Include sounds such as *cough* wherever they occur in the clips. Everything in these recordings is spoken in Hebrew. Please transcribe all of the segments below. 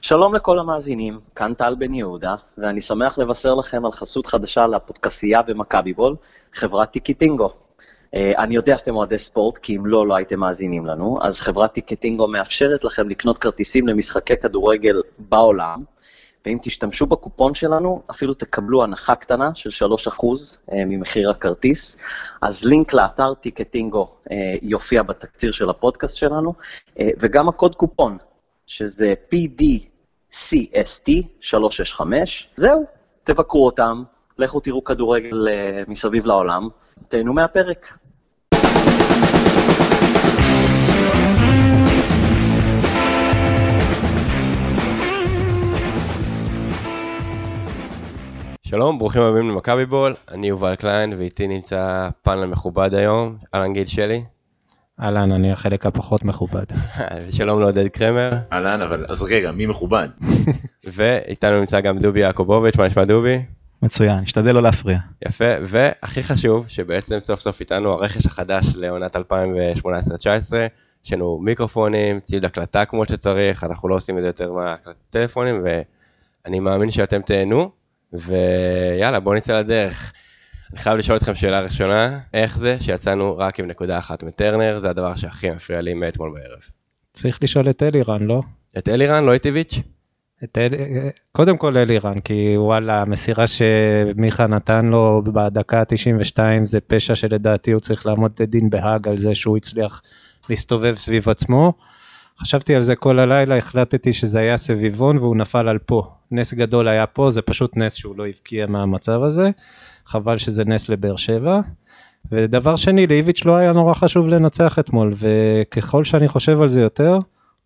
שלום לכל המאזינים, כאן טל בן יהודה, ואני שמח לבשר לכם על חסות חדשה לפודקסייה במכבי בול, חברת טיקטינגו. אה, אני יודע שאתם אוהדי ספורט, כי אם לא, לא הייתם מאזינים לנו, אז חברת טיקטינגו מאפשרת לכם לקנות כרטיסים למשחקי כדורגל בעולם, ואם תשתמשו בקופון שלנו, אפילו תקבלו הנחה קטנה של 3% אה, ממחיר הכרטיס. אז לינק לאתר טיקטינגו אה, יופיע בתקציר של הפודקאסט שלנו, וגם הקוד קופון, שזה PDCST 365, זהו, תבקרו אותם, לכו תראו כדורגל מסביב לעולם, תהנו מהפרק. שלום, ברוכים הבאים למכבי בול, אני יובל קליין ואיתי נמצא פאנל מכובד היום, אהלן גיל שלי. אהלן, אני החלק הפחות מכובד. *laughs* שלום לעודד קרמר. אהלן, אבל אז רגע, מי מכובד? *laughs* ואיתנו נמצא גם דובי יעקובוביץ', מה נשמע דובי? מצוין, אשתדל לא להפריע. יפה, והכי חשוב, שבעצם סוף סוף איתנו הרכש החדש לעונת 2018-2019, יש לנו מיקרופונים, ציוד הקלטה כמו שצריך, אנחנו לא עושים את זה יותר מהטלפונים, ואני מאמין שאתם תהנו, ויאללה, בואו נצא לדרך. אני חייב לשאול אתכם שאלה ראשונה, איך זה שיצאנו רק עם נקודה אחת מטרנר, זה הדבר שהכי מפריע לי מאתמול בערב. צריך לשאול את אלירן, לא? את אלירן, לא את איביץ'? את אל... קודם כל אלירן, כי וואלה, המסירה שמיכה נתן לו בדקה ה-92 זה פשע שלדעתי הוא צריך לעמוד לדין בהאג על זה שהוא הצליח להסתובב סביב עצמו. חשבתי על זה כל הלילה, החלטתי שזה היה סביבון והוא נפל על פה. נס גדול היה פה, זה פשוט נס שהוא לא הבקיע מהמצב הזה. חבל שזה נס לבאר שבע. ודבר שני, לאיביץ' לא היה נורא חשוב לנצח אתמול, וככל שאני חושב על זה יותר,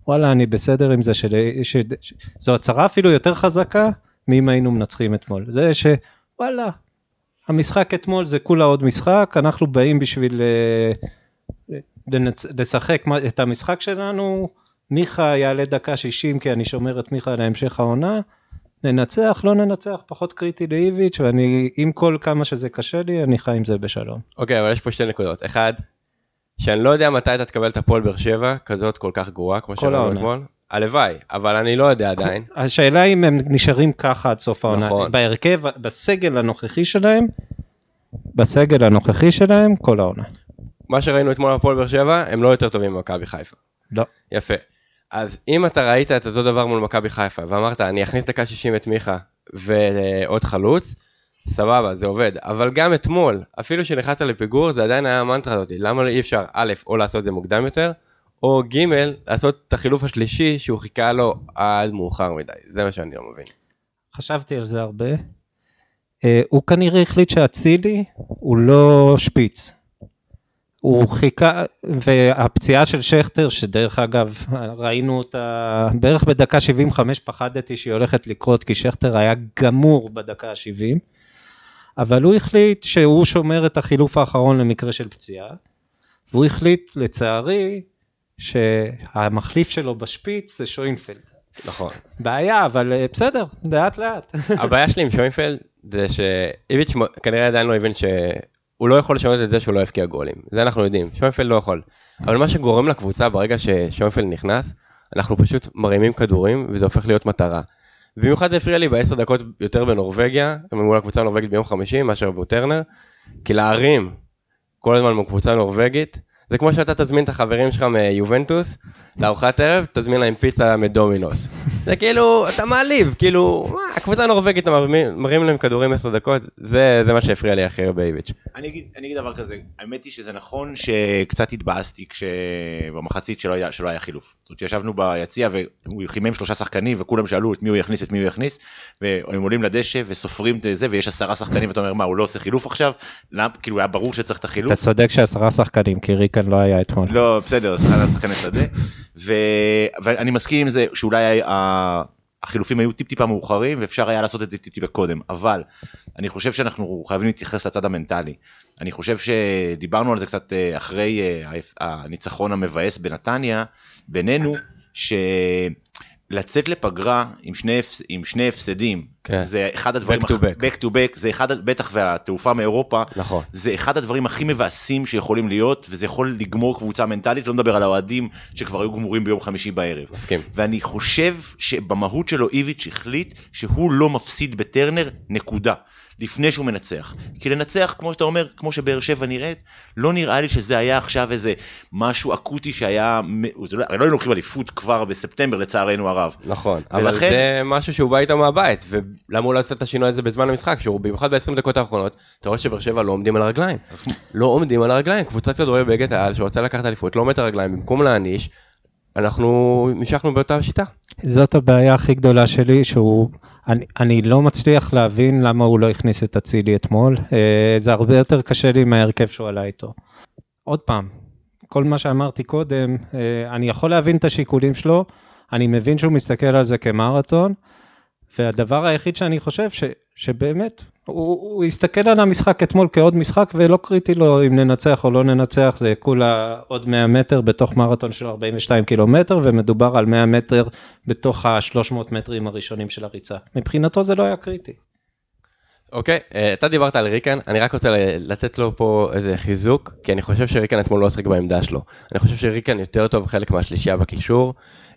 וואלה, אני בסדר עם זה, של, ש, ש, זו הצהרה אפילו יותר חזקה מאם היינו מנצחים אתמול. זה שוואלה, המשחק אתמול זה כולה עוד משחק, אנחנו באים בשביל אה, לנצ... לשחק את המשחק שלנו, מיכה יעלה דקה 60 כי אני שומר את מיכה להמשך העונה, ננצח, לא ננצח, פחות קריטי לאיביץ', ואני, עם כל כמה שזה קשה לי, אני חי עם זה בשלום. אוקיי, okay, אבל יש פה שתי נקודות. אחד, שאני לא יודע מתי אתה תקבל את הפועל באר שבע, כזאת כל כך גרועה, כמו שאמרנו אתמול. הלוואי, אבל אני לא יודע עדיין. השאלה אם הם נשארים ככה עד סוף העונה. נכון. בהרכב, בסגל הנוכחי שלהם, בסגל הנוכחי שלהם, כל העונה. מה שראינו אתמול בפועל באר שבע, הם לא יותר טובים ממכבי חיפה. לא. יפה. אז אם אתה ראית את אותו דבר מול מכבי חיפה, ואמרת, אני אכניס דקה 60 את מיכה ועוד חלוץ, סבבה, זה עובד. אבל גם אתמול, אפילו שנכנסת לפיגור, זה עדיין היה המנטרה הזאת. למה אי אפשר, א', או לעשות את זה מוקדם יותר, או ג', לעשות את החילוף השלישי שהוא חיכה לו עד מאוחר מדי. זה מה שאני לא מבין. חשבתי על זה הרבה. Uh, הוא כנראה החליט שאצילי הוא לא שפיץ. הוא חיכה, והפציעה של שכטר, שדרך אגב, ראינו אותה, בערך בדקה 75 פחדתי שהיא הולכת לקרות, כי שכטר היה גמור בדקה ה-70. אבל הוא החליט שהוא שומר את החילוף האחרון למקרה של פציעה, והוא החליט, לצערי, שהמחליף שלו בשפיץ זה שוינפלד. נכון. בעיה, אבל אה, בסדר, לאט לאט. הבעיה שלי עם שוינפלד זה שאיביץ' כנראה עדיין לא הבין שהוא לא יכול לשנות את זה שהוא לא יבקיע גולים. זה אנחנו יודעים, שוינפלד לא יכול. אבל מה שגורם לקבוצה ברגע ששוינפלד נכנס, אנחנו פשוט מרימים כדורים וזה הופך להיות מטרה. במיוחד זה הפריע לי בעשר דקות יותר בנורבגיה, מול הקבוצה הנורבגית ביום חמישי, מאשר בטרנר, כי להרים כל הזמן מול קבוצה נורבגית, זה כמו שאתה תזמין את החברים שלך מיובנטוס לארוחת ערב, תזמין להם פיצה מדומינוס. זה כאילו, אתה מעליב, כאילו, מה, הקבוצה הנורבגית, מראים להם כדורים עשר דקות, זה, זה מה שהפריע לי הכי הרבה איביץ'. אני אגיד, אני אגיד דבר כזה, האמת היא שזה נכון שקצת התבאסתי כשבמחצית שלא היה, שלא היה חילוף. זאת אומרת, ישבנו ביציע והוא חימם שלושה שחקנים וכולם שאלו את מי הוא יכניס, את מי הוא יכניס, והם עולים לדשא וסופרים את זה, ויש עשרה שחקנים ואתה אומר, מה, הוא לא עושה חילוף עכשיו? למה, כאילו, היה ברור שצריך את החילוף. אתה צודק שעשרה שחקנים, כי ריקן לא היה אתמול. לא, בסדר, עשרה שחקני שדה. ו... ואני מסכים עם זה שאולי החילופים היו טיפ טיפה מאוחרים ואפשר היה לעשות את זה טיפ טיפה קודם, אבל אני חושב שאנחנו חייבים להתייחס לצד המנטלי. אני חושב שדיברנו על זה קצת אה, אחרי אה, הניצחון המבאס בנתניה, בינינו, שלצאת לפגרה עם שני, עם שני הפסדים כן. זה אחד הדברים, Back to back. back to back, זה אחד, בטח והתעופה מאירופה, נכון. זה אחד הדברים הכי מבאסים שיכולים להיות, וזה יכול לגמור קבוצה מנטלית, לא מדבר על האוהדים שכבר היו גמורים ביום חמישי בערב. מסכים. ואני חושב שבמהות שלו איביץ' החליט שהוא לא מפסיד בטרנר, נקודה. לפני שהוא מנצח. כי לנצח, כמו שאתה אומר, כמו שבאר שבע נראית, לא נראה לי שזה היה עכשיו איזה משהו אקוטי שהיה, לא- הרי לא היינו לוקחים אליפות כבר בספטמבר לצערנו הרב. נכון, אבל ולכן- זה משהו שהוא בא איתו מהבית, ולמה הוא לא עושה את השינוי הזה בזמן המשחק, שהוא במיוחד ב-20 דקות האחרונות, אתה רואה שבאר שבע לא עומדים על הרגליים. לא עומדים על הרגליים, קבוצת כדורגל בליגת העל שרוצה לקחת אליפות, לא עומד על הרגליים, במקום להעניש, אנחנו המשכנו באותה שיטה. זאת הבעיה הכי גדולה שלי, שהוא, אני, אני לא מצליח להבין למה הוא לא הכניס את אצילי אתמול, אה, זה הרבה יותר קשה לי מההרכב שהוא עלה איתו. עוד פעם, כל מה שאמרתי קודם, אה, אני יכול להבין את השיקולים שלו, אני מבין שהוא מסתכל על זה כמרתון, והדבר היחיד שאני חושב, ש, שבאמת, הוא, הוא הסתכל על המשחק אתמול כעוד משחק, ולא קריטי לו אם ננצח או לא ננצח, זה כולה עוד 100 מטר בתוך מרתון של 42 קילומטר, ומדובר על 100 מטר בתוך ה-300 מטרים הראשונים של הריצה. מבחינתו זה לא היה קריטי. אוקיי, אה, אתה דיברת על ריקן, אני רק רוצה לתת לו פה איזה חיזוק, כי אני חושב שריקן אתמול לא שיחק בעמדה שלו. אני חושב שריקן יותר טוב חלק מהשלישייה בקישור,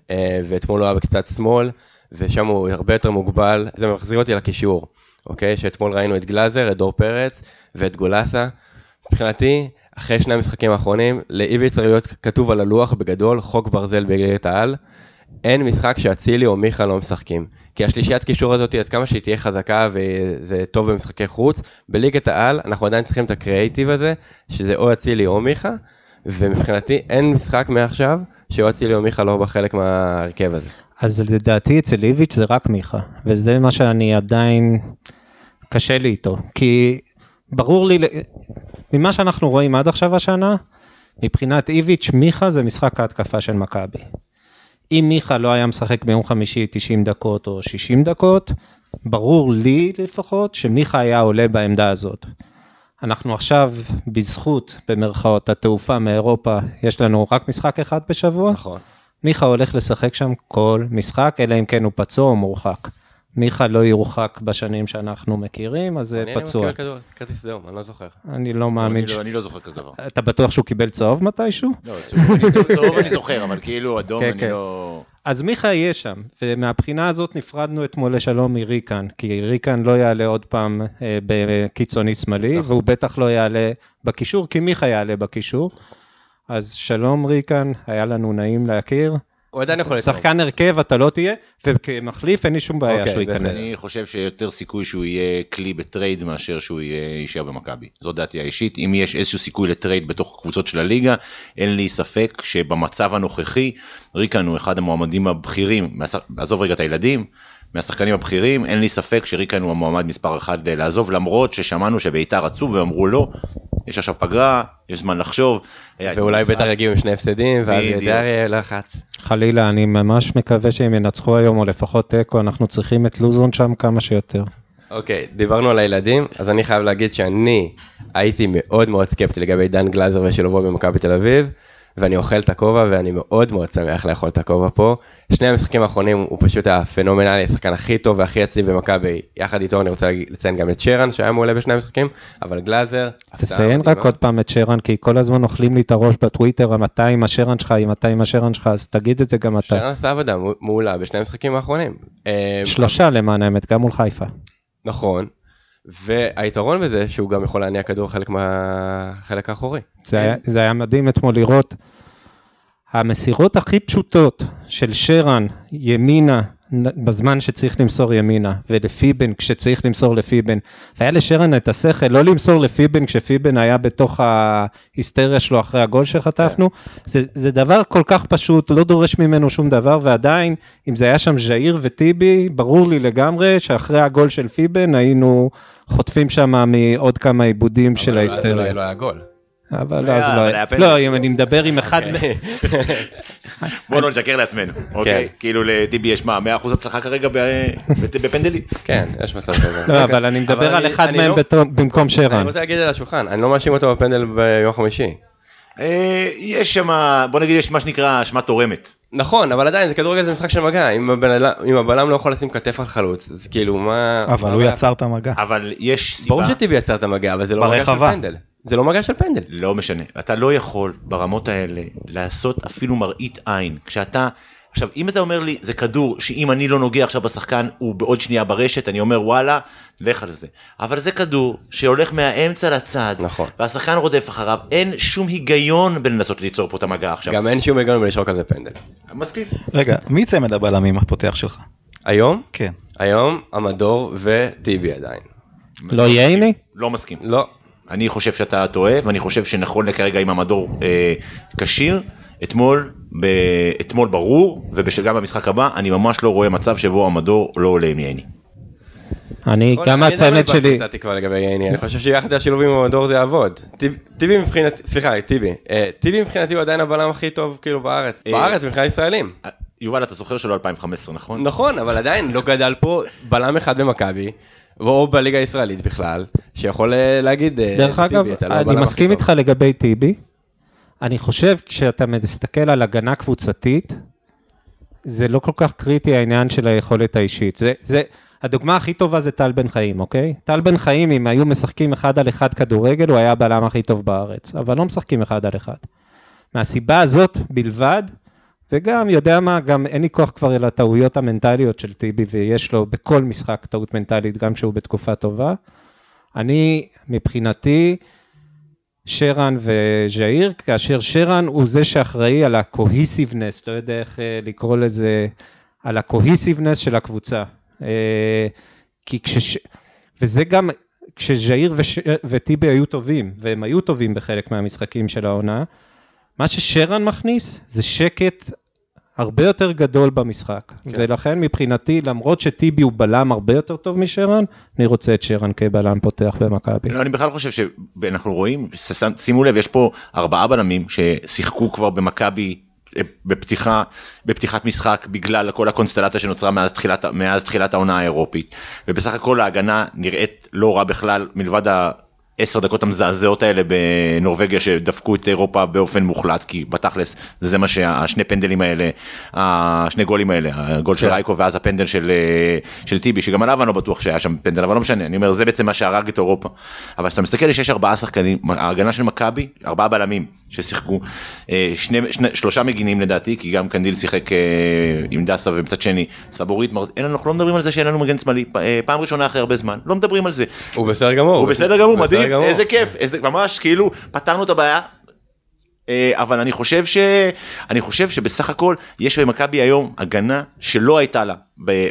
אה, ואתמול הוא היה בקצת שמאל, ושם הוא הרבה יותר מוגבל, זה מחזיר אותי לקישור, אוקיי? שאתמול ראינו את גלאזר, את דור פרץ ואת גולסה. מבחינתי, אחרי שני המשחקים האחרונים, לאיביץ' צריך להיות כתוב על הלוח בגדול, חוק ברזל בליגת העל. אין משחק שאצילי או מיכה לא משחקים. כי השלישיית קישור הזאת, עד כמה שהיא תהיה חזקה וזה טוב במשחקי חוץ, בליגת העל אנחנו עדיין צריכים את הקריאייטיב הזה, שזה או אצילי או מיכה, ומבחינתי אין משחק מעכשיו שאו אצילי או מיכה לא בחלק מההרכב הזה. אז לדעתי אצל איביץ' זה רק מיכה, וזה מה שאני עדיין קשה לי איתו, כי ברור לי, ממה שאנחנו רואים עד עכשיו השנה, מבחינת איביץ', מיכה זה משחק ההתקפה של מכבי. אם מיכה לא היה משחק ביום חמישי 90 דקות או 60 דקות, ברור לי לפחות שמיכה היה עולה בעמדה הזאת. אנחנו עכשיו, בזכות, במרכאות, התעופה מאירופה, יש לנו רק משחק אחד בשבוע. נכון. מיכה הולך לשחק שם כל משחק, אלא אם כן הוא פצוע או מורחק. מיכה לא יורחק בשנים שאנחנו מכירים, אז זה אני- אני פצוע. מכיר כרטיס אדום, אני לא זוכר. אני לא מאמין אני ש... לא- אני לא זוכר כזה דבר. אתה בטוח שהוא קיבל צהוב מתישהו? לא, צהוב אני- צהוב אני זוכר, אבל כאילו אדום כן, אני כן. לא... אז מיכה יהיה שם, ומהבחינה הזאת נפרדנו אתמול לשלום מריקן, כי ריקן לא יעלה עוד פעם אה, בקיצוני שמאלי, נכון. והוא בטח לא יעלה בקישור, כי מיכה יעלה בקישור. אז שלום ריקן, היה לנו נעים להכיר. הוא עדיין יכול לתרום. שחקן הרכב אתה לא תהיה, וכמחליף אין לי שום בעיה אוקיי, שהוא ייכנס. אני חושב שיותר סיכוי שהוא יהיה כלי בטרייד מאשר שהוא יישאר במכבי. זו דעתי האישית. אם יש איזשהו סיכוי לטרייד בתוך קבוצות של הליגה, אין לי ספק שבמצב הנוכחי, ריקן הוא אחד המועמדים הבכירים, עזוב רגע את הילדים, מהשחקנים הבכירים, אין לי ספק שריקן הוא המועמד מספר אחד לעזוב, למרות ששמענו שביתר רצו ואמרו לא, יש עכשיו פגרה, יש זמן לחשוב. אתמול ואולי. בית"ר יגיעו עם שני הפסדים, ואז. ידע יהיה לחץ. חלילה, אני ממש מקווה שהם ינצחו היום, או לפחות תיקו, אנחנו צריכים את לוזון שם כמה שיותר. אוקיי, דיברנו על הילדים, אז אני חייב להגיד שאני הייתי מאוד מאוד סקפטי לגבי דן גלאזר ושילובו במכבי תל אביב, ואני אוכל את הכובע ואני מאוד מאוד שמח לאכול את הכובע פה. שני המשחקים האחרונים הוא פשוט היה פנומנלי, השחקן הכי טוב והכי יציב במכבי. יחד איתו אני רוצה לציין גם את שרן שהיה מעולה בשני המשחקים, אבל גלאזר... תציין. רק עוד פעם את שרן, כי כל הזמן אוכלים לי את הראש בטוויטר, מתי עם השרן שלך, מתי עם השרן שלך, אז תגיד את זה גם אתה. שרן עשה עבודה מעולה בשני המשחקים האחרונים. אה, שלושה למען האמת, גם מול חיפה. נכון, והיתרון בזה שהוא גם יכול להניע כדור חלק מהחלק האחורי. זה היה, זה היה מדהים אתמול לראות המסירות הכי פשוטות של שרן ימינה בזמן שצריך למסור ימינה ולפיבן כשצריך למסור לפיבן. והיה לשרן את השכל לא למסור לפיבן כשפיבן היה בתוך ההיסטריה שלו אחרי הגול שחטפנו. זה, זה דבר כל כך פשוט, לא דורש ממנו שום דבר ועדיין אם זה היה שם ז'איר וטיבי ברור לי לגמרי שאחרי הגול של פיבן היינו חוטפים שם מעוד כמה עיבודים של אבל אז ההיסטריה. אולי לא היה גול. אבל היה, אז אבל לא, היה פנדל. לא, אם אני מדבר עם אחד, אוקיי. *laughs* בוא לא נשקר לעצמנו, אוקיי? כאילו לטיבי יש מה, 100% הצלחה כרגע ב- בפנדלים? כן, יש מצב כזה. לא, אבל אני מדבר אבל על אני- אחד אני מהם לא- במקום אני שרן. רוצה להגיד על השולחן, אני לא מאשים אותו בפנדל ביום חמישי. אה, יש שם, בוא נגיד יש מה שנקרא אשמה תורמת. נכון, אבל עדיין, זה כדורגל זה משחק של מגע, אם הבלם לא יכול לשים כתף על חלוץ, אז כאילו, מה... אבל מה הוא? יצר את המגע. אבל יש סיבה, ברור שטיבי יצר את המגע, אבל זה לא מגע של. פנדל. זה לא מגע של פנדל. לא משנה, אתה לא יכול ברמות האלה לעשות אפילו מראית עין. כשאתה, עכשיו אם אתה אומר לי זה כדור שאם אני לא נוגע עכשיו בשחקן הוא בעוד שנייה ברשת, אני אומר וואלה, לך על זה. אבל זה כדור שהולך מהאמצע לצד, נכון. והשחקן רודף אחריו, אין שום היגיון בלנסות ליצור פה את המגע עכשיו. גם אין שום היגיון בלשרוק על זה פנדל. מסכים. רגע, מי צמד הבלמים הפותח שלך? היום, כן. היום, המדור וטיבי עדיין. לא ייני? לא מסכים. לא. אני חושב שאתה טועה, ואני חושב שנכון לכרגע אם המדור אה, כשיר, אתמול, ב, אתמול ברור, וגם במשחק הבא, אני ממש לא רואה מצב שבו המדור לא עולה עם ייני. אני, גם אני לא איבדתי שלי, את התקווה לגבי ייני, אני חושב שיחד השילוב עם המדור זה יעבוד. טיב- טיבי מבחינתי, סליחה, טיבי. אה, טיבי מבחינתי הוא עדיין הבלם הכי טוב כאילו בארץ. אה, בארץ מבחינת ישראלים. אה, יובל, אתה זוכר שלא 2015, נכון? נכון, אבל עדיין לא גדל פה בלם אחד במכבי, או בליגה הישראלית בכלל, שיכול אה, להגיד, אה, דרך טיבי, אגב, אתה לא אני מסכים. איתך לגבי טיבי. אני חושב כשאתה מסתכל על הגנה קבוצתית, זה לא כל כך קריטי העניין של היכולת האישית. זה, זה, הדוגמה הכי טובה זה טל בן חיים, אוקיי? טל בן חיים, אם היו משחקים אחד על אחד כדורגל, הוא היה הבלם הכי טוב בארץ, אבל לא משחקים אחד על אחד. מהסיבה הזאת בלבד, וגם, יודע מה, גם אין לי כוח כבר אל הטעויות המנטליות של טיבי, ויש לו בכל משחק טעות מנטלית, גם כשהוא בתקופה טובה. אני, מבחינתי, שרן וז'איר, כאשר שרן הוא זה שאחראי על ה-cohesiveness, לא יודע איך אה, לקרוא לזה, על ה-cohesiveness של הקבוצה. אה, כי כש... וזה גם, כשז'איר וש... וטיבי היו טובים, והם היו טובים בחלק מהמשחקים של העונה, מה ששרן מכניס זה שקט הרבה יותר גדול במשחק. כן. ולכן מבחינתי, למרות שטיבי הוא בלם הרבה יותר טוב משרן, אני רוצה את שרן כבלם פותח במכבי. לא, אני בכלל חושב שאנחנו רואים, שימו לב, יש פה ארבעה בלמים ששיחקו כבר במכבי אה, בפתיחה, בפתיחת משחק בגלל כל הקונסטלציה שנוצרה מאז תחילת, מאז תחילת העונה האירופית. ובסך הכל ההגנה נראית לא רע בכלל, מלבד העשר דקות המזעזעות האלה בנורבגיה שדפקו את אירופה באופן מוחלט, כי בתכלס זה מה שהשני פנדלים האלה, השני גולים האלה, הגול של כן. רייקו ואז הפנדל של, אה, של טיבי, שגם עליו אני לא בטוח שהיה שם פנדל, אבל לא משנה, אני אומר, זה בעצם מה שהרג את אירופה. אבל כשאתה מסתכל שיש ארבעה שחקנים, ההגנה של מכבי, ארבעה בלמים ששיחקו, אה, שני, שני, שלושה מגינים לדעתי, כי גם קנדיל שיחק אה, עם דסה ומצד שני סבורית, מר- אין אנחנו לא מדברים על זה שאין לנו מגן שמאלי, פעם ראשונה אחרי הרבה זמן, לא מדברים על זה. הוא בסדר גמור. הוא בסדר גמור, בסדר מדהים. איזה כיף, איזה, ממש כאילו פתרנו את הבעיה. אה, אבל אני חושב ש... אני חושב שבסך הכל יש במכבי היום הגנה שלא הייתה לה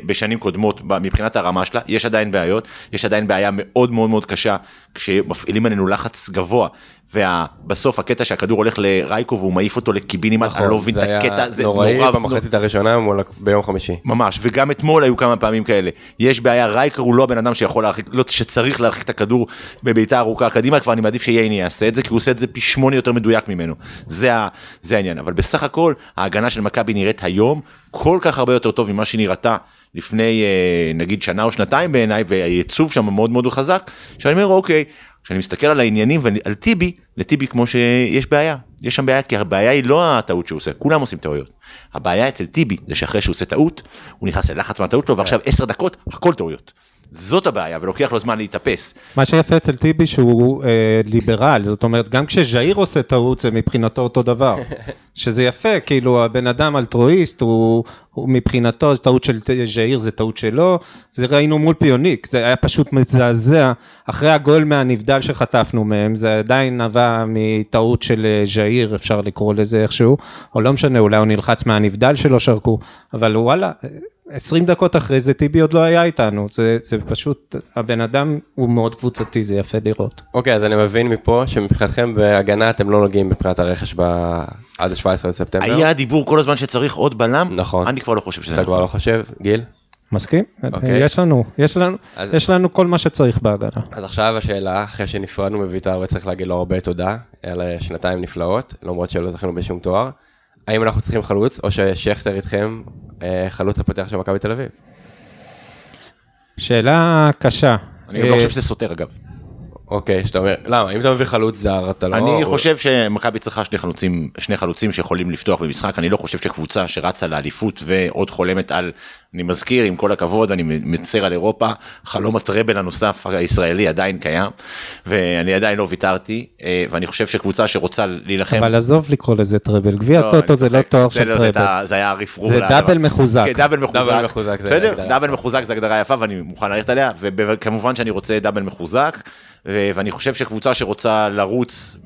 בשנים קודמות מבחינת הרמה שלה, יש עדיין בעיות, יש עדיין בעיה מאוד מאוד מאוד קשה כשמפעילים עלינו לחץ גבוה ובסוף הקטע שהכדור הולך לרייקו והוא מעיף אותו לקיבינימט, אני לא מבין את הקטע, זה נכון, נוראי נורא, במחצית הראשונה ביום חמישי. ממש, וגם אתמול היו כמה פעמים כאלה. יש בעיה, רייקר הוא לא הבן אדם שיכול להרחיק, לא שצריך להרחיק את הכדור בבעיטה ארוכה קדימה, כבר אני מעדיף שייני יעשה את זה, כי הוא עושה את זה פי שמונה יותר מדויק ממנו. זה, ה, זה העניין. אבל בסך הכל, ההגנה של מכבי נראית היום כל כך הרבה יותר טוב ממה שהיא נראתה לפני אה, נגיד שנה או שנתיים בעיניי, והייצוב שם מאוד מאוד חזק, שאני אומר אוקיי, כשאני מסתכל על העניינים ועל טיבי, לטיבי כמו שיש בעיה. יש שם בעיה, כי הבעיה היא לא הטעות שהוא עושה, כולם עושים טעויות. הבעיה אצל טיבי זה שאחרי שהוא עושה טעות, הוא נכנס ללחץ מהטעות שלו, ועכשיו עשר דקות, הכל טעויות. זאת הבעיה, ולוקח לו זמן להתאפס. מה שיפה אצל טיבי שהוא אה, ליברל, זאת אומרת, גם כשז'איר עושה טעות זה מבחינתו אותו דבר. *laughs* שזה יפה, כאילו הבן אדם אלטרואיסט, הוא, הוא מבחינתו טעות של ז'איר זה טעות שלו, זה ראינו מול פיוניק, זה היה פשוט מזעזע. אחרי הגול מהנבדל שחטפנו מהם, זה עדיין נבע מטעות של אה, ז'איר, אפשר לקרוא לזה איכשהו, או לא משנה, אולי הוא נלחץ מהנבדל שלו שרקו, אבל וואלה, 20 דקות אחרי זה טיבי עוד לא היה איתנו, זה, זה פשוט, הבן אדם הוא מאוד קבוצתי, זה יפה לראות. אוקיי, אז אני מבין מפה שמבחינתכם בהגנה אתם לא נוגעים מבחינת הרכש ב- עד ה-17 לספטמבר. היה דיבור כל הזמן שצריך עוד בלם, נכון. אני כבר לא חושב שזה אתה כבר נכון. לא חושב, גיל? מסכים? אוקיי. יש לנו, יש לנו, אז- יש לנו כל מה שצריך בהגנה. אז עכשיו השאלה, אחרי שנפרדנו מבית"ר וצריך להגיד לו הרבה תודה, על אה, שנתיים נפלאות, למרות שלא זכינו בשום תואר, האם אנחנו צריכים חלוץ, או ששכטר איתכם אה, חלוץ הפותח של מכבי תל אביב? שאלה קשה. אני גם לא אה, חושב שזה סותר אגב. אוקיי, שאתה אומר, למה, אם אתה מביא חלוץ זר, אתה לא... אני חושב שמכבי צריכה שני חלוצים, שני חלוצים שיכולים לפתוח במשחק, אני לא חושב שקבוצה שרצה לאליפות ועוד חולמת על, אני מזכיר, עם כל הכבוד, אני מצר על אירופה, חלום הטראבל הנוסף הישראלי עדיין קיים, ואני עדיין לא ויתרתי, אה, ואני חושב שקבוצה שרוצה להילחם... אבל עזוב לקרוא לזה טראבל, גביע לא, טוטו זה לא. תואר של לא- זה טראבל. ה- זה היה רפרור. זה לדבר. דאבל מחוזק. כן, דאבל מחוזק. דאבל מחוזק, בסדר, דאבל. מחוזק זה הגדרה יפה ואני מוכן ללכת עליה, וכמובן שאני רוצה דאבל מחוזק, ואני חושב שקבוצה שרוצה לרוץ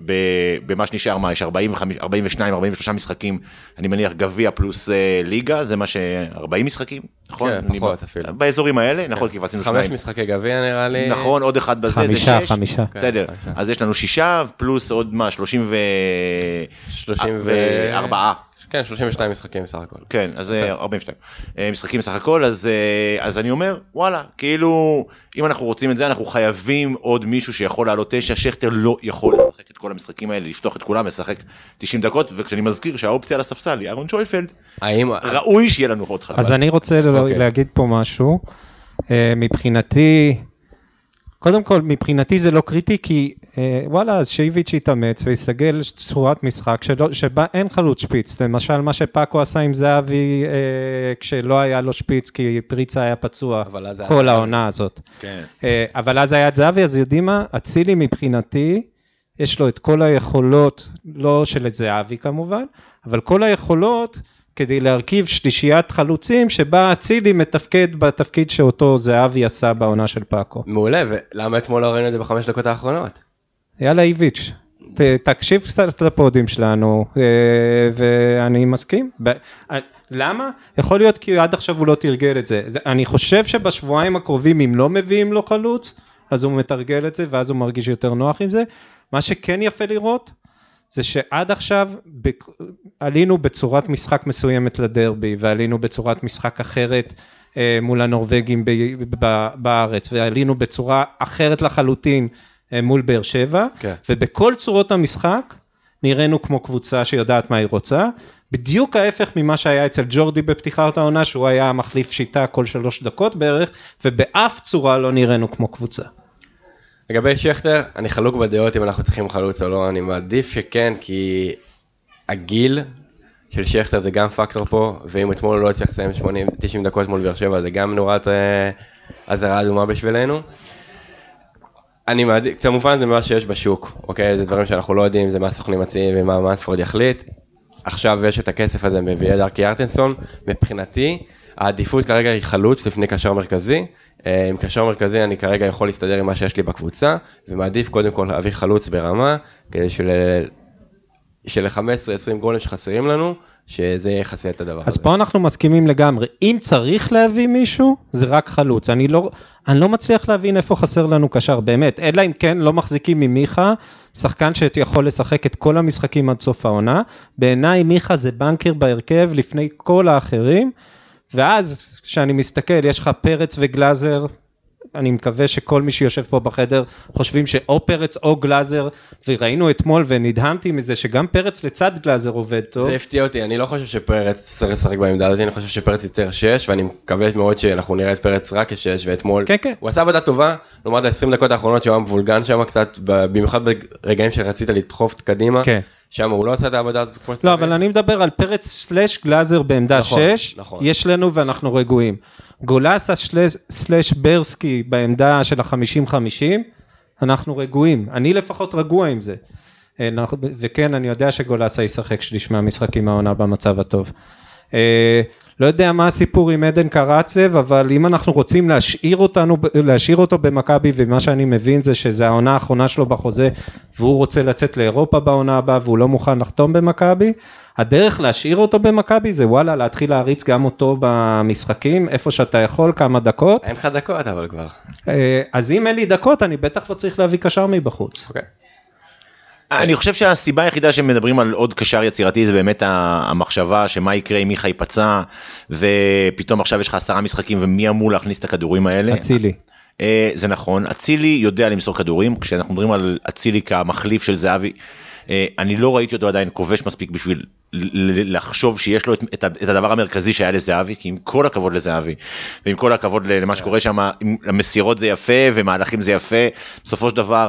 במה שנשאר, מה, יש 45, 42, 43 משחקים, אני מניח גביע פלוס אה, ליגה, זה מה ש... 40 משחקים, נכון? כן, פחות אפילו. באזורים האלה, נכון, כי כבר עשינו חמש שניים. משחקי גביע נראה לי. נכון, עוד אחד בזה, זה חמישה, שש. חמישה. בסדר, חמישה. אז יש לנו שישה, פלוס עוד מה, 30 ו... 30 ו... וארבעה. כן, 32 משחקים בסך הכל. כן, אז אה, 42 אה, משחקים סך הכל, אז, אה, אז אני אומר, וואלה, כאילו, אם אנחנו רוצים את זה, אנחנו חייבים עוד מישהו שיכול לעלות תשע, שכטר לא יכול לשחק את כל המשחקים האלה, לפתוח את כולם, לשחק 90 דקות, וכשאני מזכיר שהאופציה על הספסל היא אהרון שויפלד, האם... ראוי שיהיה לנו עוד חלק. אז אני רוצה ל- אוקיי. להגיד פה משהו. אה, מבחינתי, קודם כל, מבחינתי זה לא קריטי, כי אה, וואלה, אז שאיביץ' יתאמץ ויסגל צורת משחק שלא, שבה אין חלוץ שפיץ. למשל, מה שפאקו עשה עם זהבי אה, כשלא היה לו שפיץ, כי פריצה היה פצוע היה כל זהבי. העונה הזאת. כן. אה, אבל אז היה את זהבי, אז יודעים מה? אצילי מבחינתי, יש לו את כל היכולות, לא של זהבי כמובן, אבל כל היכולות כדי להרכיב שלישיית חלוצים שבה אצילי מתפקד בתפקיד שאותו זהבי עשה בעונה של פאקו. מעולה, ולמה אתמול לא ראינו את זה בחמש דקות האחרונות? יאללה איביץ', ת, תקשיב קצת לפודים שלנו, אה, ואני מסכים. ב, אה, למה? יכול להיות כי עד עכשיו הוא לא תרגל את זה. זה. אני חושב שבשבועיים הקרובים, אם לא מביאים לו חלוץ, אז הוא מתרגל את זה, ואז הוא מרגיש יותר נוח עם זה. מה שכן יפה לראות, זה שעד עכשיו ב, עלינו בצורת משחק מסוימת לדרבי, ועלינו בצורת משחק אחרת אה, מול הנורבגים ב, ב, בארץ, ועלינו בצורה אחרת לחלוטין אה, מול באר שבע, כן. ובכל צורות המשחק נראינו כמו קבוצה שיודעת מה היא רוצה. בדיוק ההפך ממה שהיה אצל ג'ורדי בפתיחת העונה, שהוא היה מחליף שיטה כל שלוש דקות בערך, ובאף צורה לא נראינו כמו קבוצה. לגבי שכטר, אני חלוק בדעות אם אנחנו צריכים חלוץ או לא, אני מעדיף שכן, כי הגיל של שכטר זה גם פקטור פה, ואם אתמול הוא לא הצליח לסיים 80-90 דקות מול באר שבע, זה גם נורת אה, אזהרה אדומה בשבילנו. אני מעדיף, כמובן זה מה שיש בשוק, אוקיי? זה דברים שאנחנו לא יודעים, זה מה הסוכנים מציעים ומה מנספורד יחליט. עכשיו יש את הכסף הזה מביא דארקי ארטנסון, מבחינתי העדיפות כרגע היא חלוץ לפני קשר מרכזי. אה, עם קשר מרכזי אני כרגע יכול להסתדר עם מה שיש לי בקבוצה, ומעדיף קודם כל להביא חלוץ ברמה, כדי של... של-15-20 גולים שחסרים לנו, שזה יכסה את הדבר אז הזה. פה אנחנו מסכימים לגמרי, אם צריך להביא מישהו, זה רק חלוץ. אני לא, אני לא מצליח להבין איפה חסר לנו קשר, באמת, אלא אם כן לא מחזיקים ממיכה, שחקן שיכול לשחק את כל המשחקים עד סוף העונה. בעיניי מיכה זה בנקר בהרכב לפני כל האחרים, ואז כשאני מסתכל, יש לך פרץ וגלאזר, אני מקווה שכל מי שיושב פה בחדר חושבים שאו פרץ או גלאזר, וראינו אתמול ונדהמתי מזה שגם פרץ לצד גלאזר עובד טוב. זה הפתיע אותי, אני לא חושב שפרץ צריך לשחק בעמדה הזאת, אני חושב שפרץ יותר 6, ואני מקווה מאוד שאנחנו נראה את פרץ רק כ-6, ואתמול כן, כן. הוא עשה עבודה טובה, לעומת ה-20 דקות האחרונות שהוא היה מבולגן שם קצת, במיוחד ברגעים שרצית לדחוף קדימה, כן. שם הוא לא עשה את העבודה הזאת כמו לא, שצריך. אבל אני מדבר על פרץ סלאש גלאזר בעמדה נכון, 6, נכון. יש לנו ואנחנו רגועים. גולסה סלאש ברסקי בעמדה של ה-50-50, אנחנו רגועים. אני לפחות רגוע עם זה. אה, וכן, אני יודע שגולסה ישחק שליש מהמשחקים מהעונה במצב הטוב. לא יודע מה הסיפור עם עדן קרצב, אבל אם אנחנו רוצים להשאיר, אותנו, להשאיר אותו במכבי, ומה שאני מבין זה שזה העונה האחרונה שלו בחוזה, והוא רוצה לצאת לאירופה בעונה הבאה, והוא לא מוכן לחתום במכבי, הדרך להשאיר אותו במכבי זה וואלה, להתחיל להריץ גם אותו במשחקים, איפה שאתה יכול, כמה דקות. אין לך דקות אבל כבר. אה, אז אם אין לי דקות, אני בטח לא צריך להביא קשר מבחוץ. אוקיי. אני חושב שהסיבה היחידה שמדברים על עוד קשר יצירתי זה באמת המחשבה שמה יקרה אם מיכה ייפצע ופתאום עכשיו יש לך עשרה משחקים ומי אמור להכניס את הכדורים האלה. אצילי. אה, זה נכון, אצילי יודע למסור כדורים, כשאנחנו מדברים על אצילי כמחליף של זהבי, אני לא ראיתי אותו עדיין כובש מספיק בשביל לחשוב שיש לו את, את, את הדבר המרכזי שהיה לזהבי, כי עם כל הכבוד לזהבי, ועם כל הכבוד למה שקורה שם, המסירות זה יפה ומהלכים זה יפה, בסופו של דבר